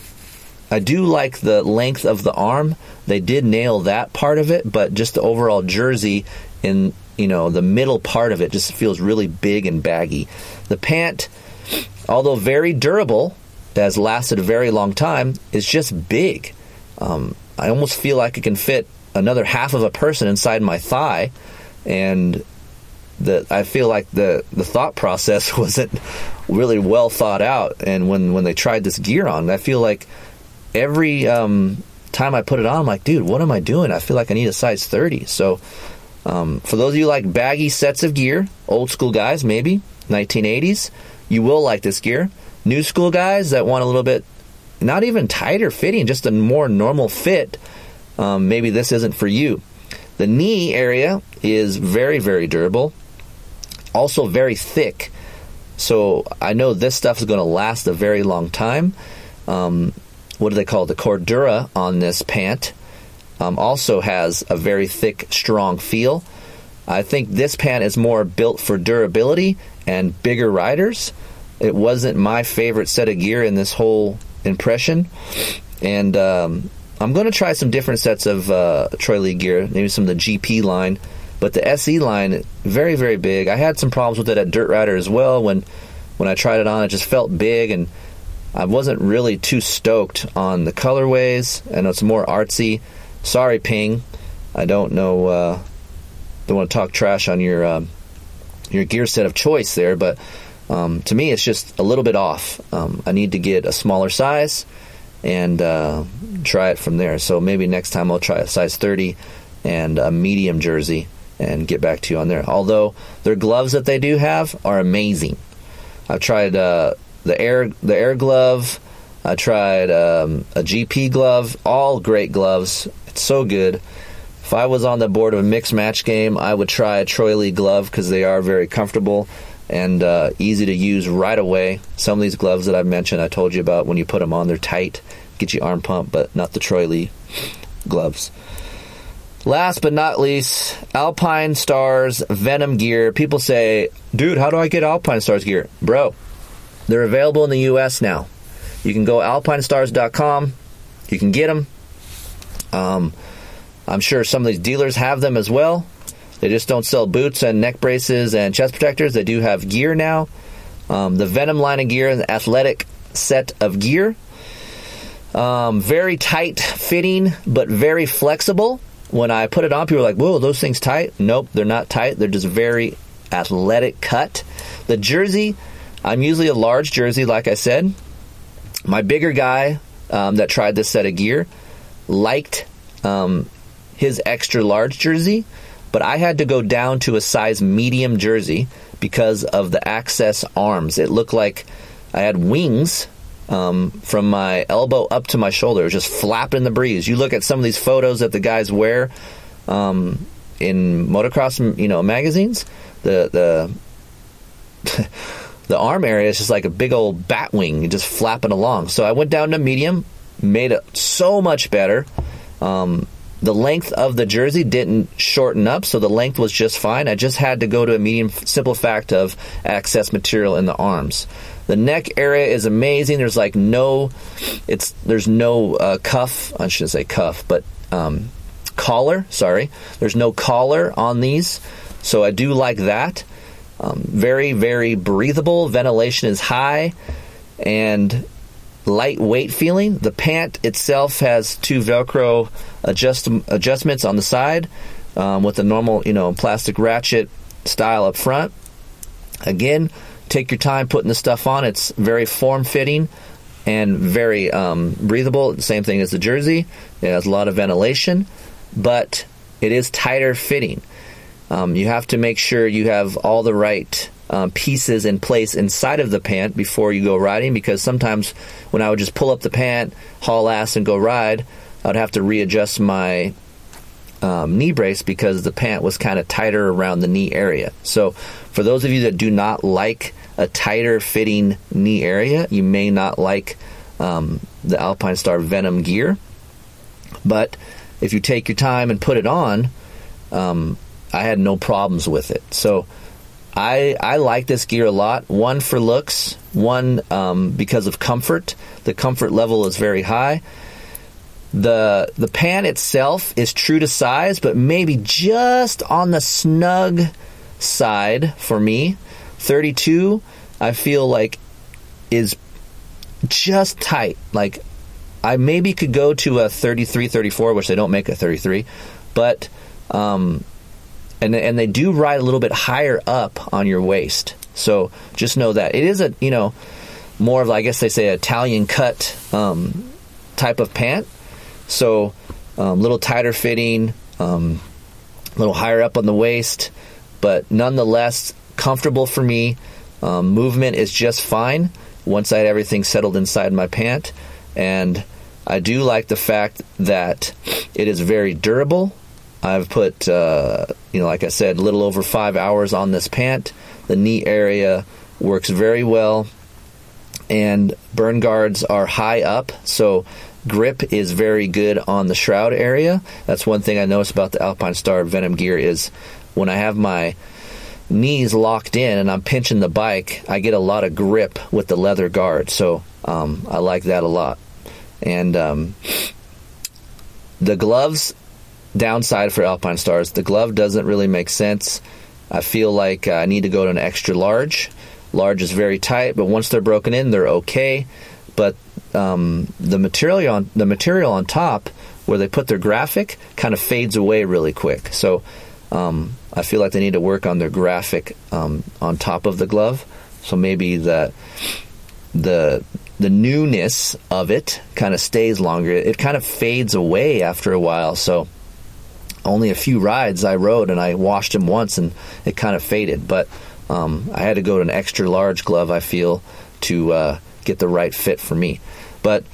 I do like the length of the arm. They did nail that part of it, but just the overall jersey in you know the middle part of it just feels really big and baggy. The pant, although very durable, has lasted a very long time, is just big. Um, I almost feel like it can fit another half of a person inside my thigh, and the I feel like the the thought process [laughs] wasn't really well thought out. And when when they tried this gear on, I feel like every um, time I put it on, I'm like, dude, what am I doing? I feel like I need a size 30. So, um, for those of you like baggy sets of gear, old school guys, maybe 1980s, you will like this gear. new school guys that want a little bit, not even tighter fitting, just a more normal fit, um, maybe this isn't for you. The knee area is very, very durable, also very thick. So I know this stuff is going to last a very long time. Um, what do they call it? The Cordura on this pant um, also has a very thick, strong feel. I think this pant is more built for durability and bigger riders. It wasn't my favorite set of gear in this whole impression, and um, I'm going to try some different sets of uh, Troy Lee gear, maybe some of the GP line. But the SE line, very very big. I had some problems with it at Dirt Rider as well. When when I tried it on, it just felt big, and I wasn't really too stoked on the colorways. Know it's more artsy. Sorry, Ping. I don't know. Uh, don't want to talk trash on your um, your gear set of choice there, but um, to me, it's just a little bit off. Um, I need to get a smaller size and uh, try it from there. So maybe next time I'll try a size 30 and a medium jersey and get back to you on there. Although their gloves that they do have are amazing. I've tried uh, the air the air glove. I tried um, a GP glove. All great gloves. It's so good. If I was on the board of a mixed match game, I would try a Troy Lee glove because they are very comfortable and uh, easy to use right away. Some of these gloves that I've mentioned, I told you about when you put them on, they're tight, get you arm pump, but not the Troy Lee gloves. Last but not least, Alpinestars Venom gear. People say, dude, how do I get Alpinestars gear? Bro, they're available in the U.S. now. You can go alpinestars.com. You can get them. Um, I'm sure some of these dealers have them as well. They just don't sell boots and neck braces and chest protectors. They do have gear now. Um, the Venom line of gear, an athletic set of gear. Um, very tight fitting, but very flexible. When I put it on, people are like, whoa, those things tight? Nope, they're not tight. They're just very athletic cut. The jersey, I'm usually a large jersey, like I said. My bigger guy um, that tried this set of gear liked um, his extra large jersey but I had to go down to a size medium jersey because of the access arms. It looked like I had wings um, from my elbow up to my shoulder, just flapping in the breeze. You look at some of these photos that the guys wear um, in motocross, you know, magazines. The the [laughs] the arm area is just like a big old bat wing, just flapping along. So I went down to medium, made it so much better. Um, the length of the jersey didn't shorten up, so the length was just fine. I just had to go to a medium, simple fact of access material in the arms. The neck area is amazing. There's like no, it's there's no uh, cuff. I shouldn't say cuff, but um, collar. Sorry, there's no collar on these, so I do like that. Um, very very breathable. Ventilation is high, and lightweight feeling. The pant itself has two Velcro adjust, adjustments on the side um, with a normal, you know, plastic ratchet style up front. Again, take your time putting the stuff on. It's very form fitting and very um, breathable. Same thing as the jersey. It has a lot of ventilation, but it is tighter fitting. Um, you have to make sure you have all the right um, pieces in place inside of the pant before you go riding because sometimes when I would just pull up the pant, haul ass, and go ride, I would have to readjust my um, knee brace because the pant was kind of tighter around the knee area. So, for those of you that do not like a tighter fitting knee area, you may not like um, the Alpine Star Venom gear. But if you take your time and put it on, um, I had no problems with it. So, I I like this gear a lot. One for looks, one um, because of comfort. The comfort level is very high. The the pan itself is true to size, but maybe just on the snug side for me. 32, I feel like is just tight. Like I maybe could go to a 33, 34, which they don't make a 33, but um, and and they do ride a little bit higher up on your waist. So just know that it is a you know more of I guess they say Italian cut um, type of pant. So a um, little tighter fitting, um, a little higher up on the waist, but nonetheless comfortable for me. Um, movement is just fine once I had everything settled inside my pant. And I do like the fact that it is very durable. I've put, uh, you know, like I said, a little over five hours on this pant. The knee area works very well, and burn guards are high up, so grip is very good on the shroud area. That's one thing I noticed about the Alpine Star Venom gear is when I have my knees locked in and I'm pinching the bike, I get a lot of grip with the leather guard. So um, I like that a lot. And um, the gloves, downside for Alpinestars, the glove doesn't really make sense. I feel like I need to go to an extra large. Large is very tight, but once they're broken in, they're okay. But um, the material on the material on top, where they put their graphic, kind of fades away really quick. So um, I feel like they need to work on their graphic um, on top of the glove. So maybe the the the newness of it kind of stays longer. It kind of fades away after a while. So only a few rides I rode and I washed them once and it kind of faded. But um, I had to go to an extra large glove. I feel to uh, get the right fit for me. But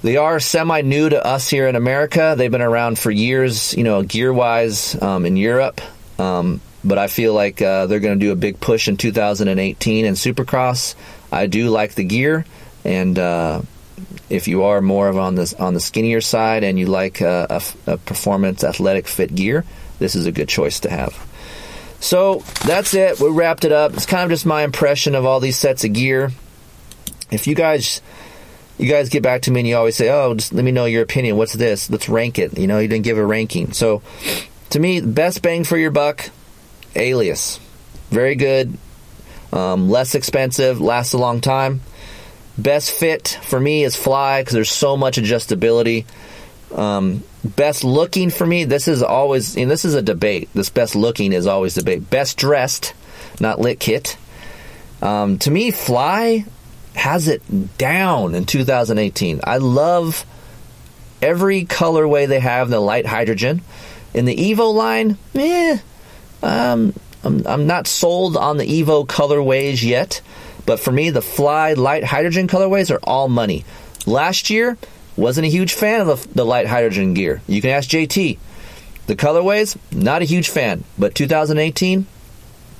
they are semi new to us here in America. They've been around for years, you know, gear wise um, in Europe. Um, but I feel like uh, they're going to do a big push in 2018 in Supercross. I do like the gear, and uh, if you are more of on the on the skinnier side and you like uh, a, a, performance athletic fit gear, this is a good choice to have. So that's it. We wrapped it up. It's kind of just my impression of all these sets of gear. If you guys you guys get back to me and you always say, "Oh, just let me know your opinion. What's this? Let's rank it." You know, you didn't give a ranking. So, to me, best bang for your buck, Alias, very good, um, less expensive, lasts a long time. Best fit for me is Fly because there's so much adjustability. Um, best looking for me, this is always, and this is a debate. This best looking is always debate. Best dressed, not lit kit. Um, to me, Fly has it down in 2018. I love every colorway they have the Lite Hydrogen. In the Evo line, eh, um, I'm, I'm not sold on the Evo colorways yet, but for me, the Fly Lite Hydrogen colorways are all money. Last year, wasn't a huge fan of the, the Lite Hydrogen gear. You can ask JT. The colorways, not a huge fan, but 2018,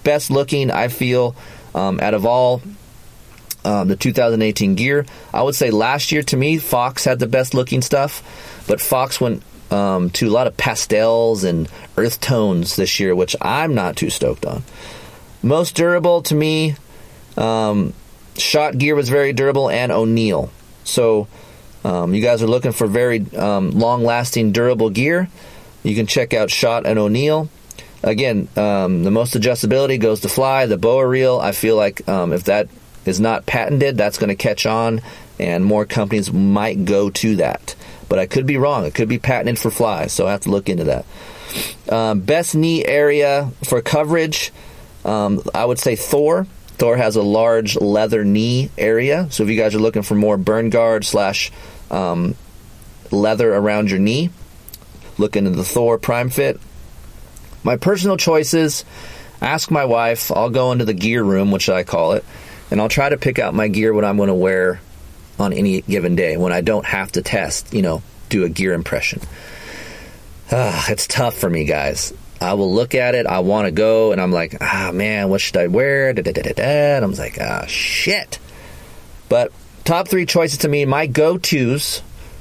best looking, I feel, um, out of all um, the 2018 gear. I would say last year to me, Fox had the best looking stuff, but Fox went um, to a lot of pastels and earth tones this year, which I'm not too stoked on. Most durable to me, um, Shot Gear was very durable, and O'Neal. So, um, you guys are looking for very um, long lasting, durable gear. You can check out Shot and O'Neal. Again, um, the most adjustability goes to Fly, the Boa Reel. I feel like um, if that is not patented, that's going to catch on, and more companies might go to that. But I could be wrong. It could be patented for flies, so I have to look into that. Um, best knee area for coverage, um, I would say Thor. Thor has a large leather knee area, so if you guys are looking for more burn guard slash um, leather around your knee, look into the Thor Prime Fit. My personal choices ask my wife. I'll go into the gear room, which I call it, and I'll try to pick out my gear what I'm going to wear on any given day when I don't have to test, you know, do a gear impression. Ah, it's tough for me, guys. I will look at it, I want to go, and I'm like, ah, man, what should I wear? Da, da, da, da, da. And I'm like, ah, shit. But top three choices to me, my go tos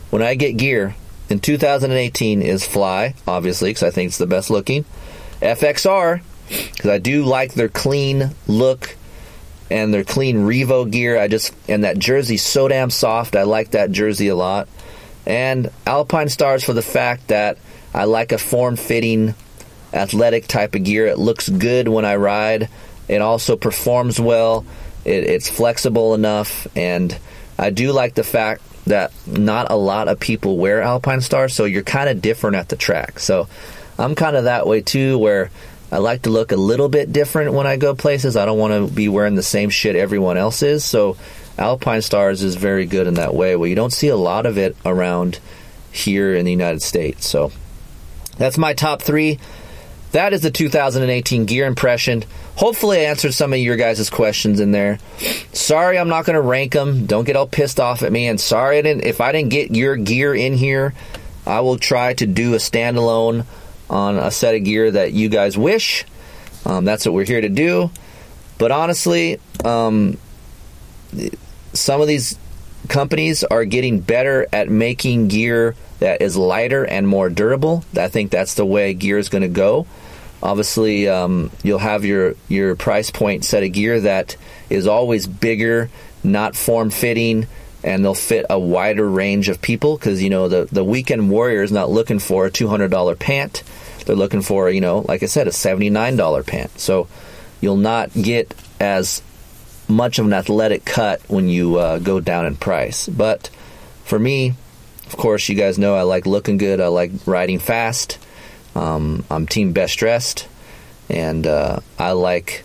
when I get gear in 2018 is Fly, obviously, because I think it's the best looking. FXR, because I do like their clean look and their clean Revo gear. I just and that jersey's so damn soft. I like that jersey a lot. And Alpinestars for the fact that I like a form-fitting, athletic type of gear. It looks good when I ride. It also performs well. It, it's flexible enough, and I do like the fact that not a lot of people wear Alpinestars, so you're kind of different at the track. So I'm kind of that way too, where I like to look a little bit different when I go places. I don't want to be wearing the same shit everyone else is. So Alpinestars is very good in that way. Well, you don't see a lot of it around here in the United States. So that's my top three. that is the 2018 gear impression. Hopefully, I answered some of your guys' questions in there. Sorry, I'm not going to rank them. Don't get all pissed off at me. And sorry, I didn't, if I didn't get your gear in here, I will try to do a standalone on a set of gear that you guys wish. Um, that's what we're here to do. But honestly, um, some of these companies are getting better at making gear that is lighter and more durable. I think that's the way gear is going to go. Obviously, um, you'll have your your price point set of gear that is always bigger, not form fitting, and they'll fit a wider range of people. Because you know the the weekend warrior is not looking for a two hundred dollar pant; they're looking for you know, like I said, a seventy nine dollar pant. So you'll not get as much of an athletic cut when you uh, go down in price. But for me, of course, you guys know I like looking good. I like riding fast. Um, I'm team best dressed, and uh, I like.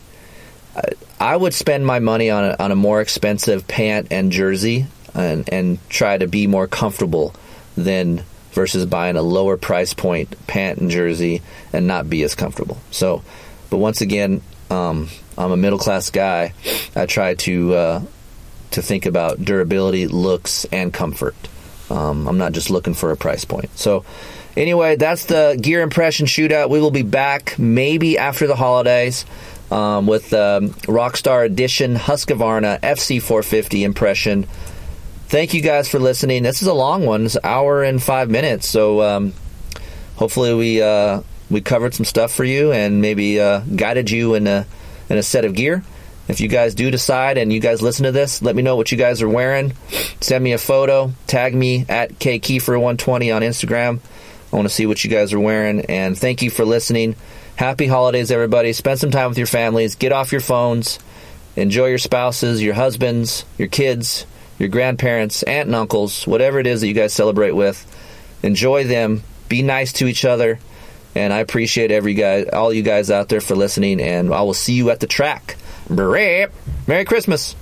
I, I would spend my money on a, on a more expensive pant and jersey, and and try to be more comfortable than versus buying a lower price point pant and jersey and not be as comfortable. So, but once again, um, I'm a middle class guy. I try to uh, to think about durability, looks, and comfort. Um, I'm not just looking for a price point. So, anyway, that's the gear impression shootout. We will be back maybe after the holidays um, with um, Rockstar Edition Husqvarna FC450 impression. Thank you guys for listening. This is a long one. It's an hour and five minutes. So um, hopefully we uh, we covered some stuff for you and maybe uh, guided you in a in a set of gear. If you guys do decide and you guys listen to this, let me know what you guys are wearing. Send me a photo. Tag me at KKeefer120 on Instagram. I want to see what you guys are wearing. And thank you for listening. Happy holidays, everybody. Spend some time with your families. Get off your phones. Enjoy your spouses, your husbands, your kids, your grandparents, aunt and uncles, whatever it is that you guys celebrate with. Enjoy them. Be nice to each other. And I appreciate every guy, all you guys out there for listening. And I will see you at the track. Merry Christmas.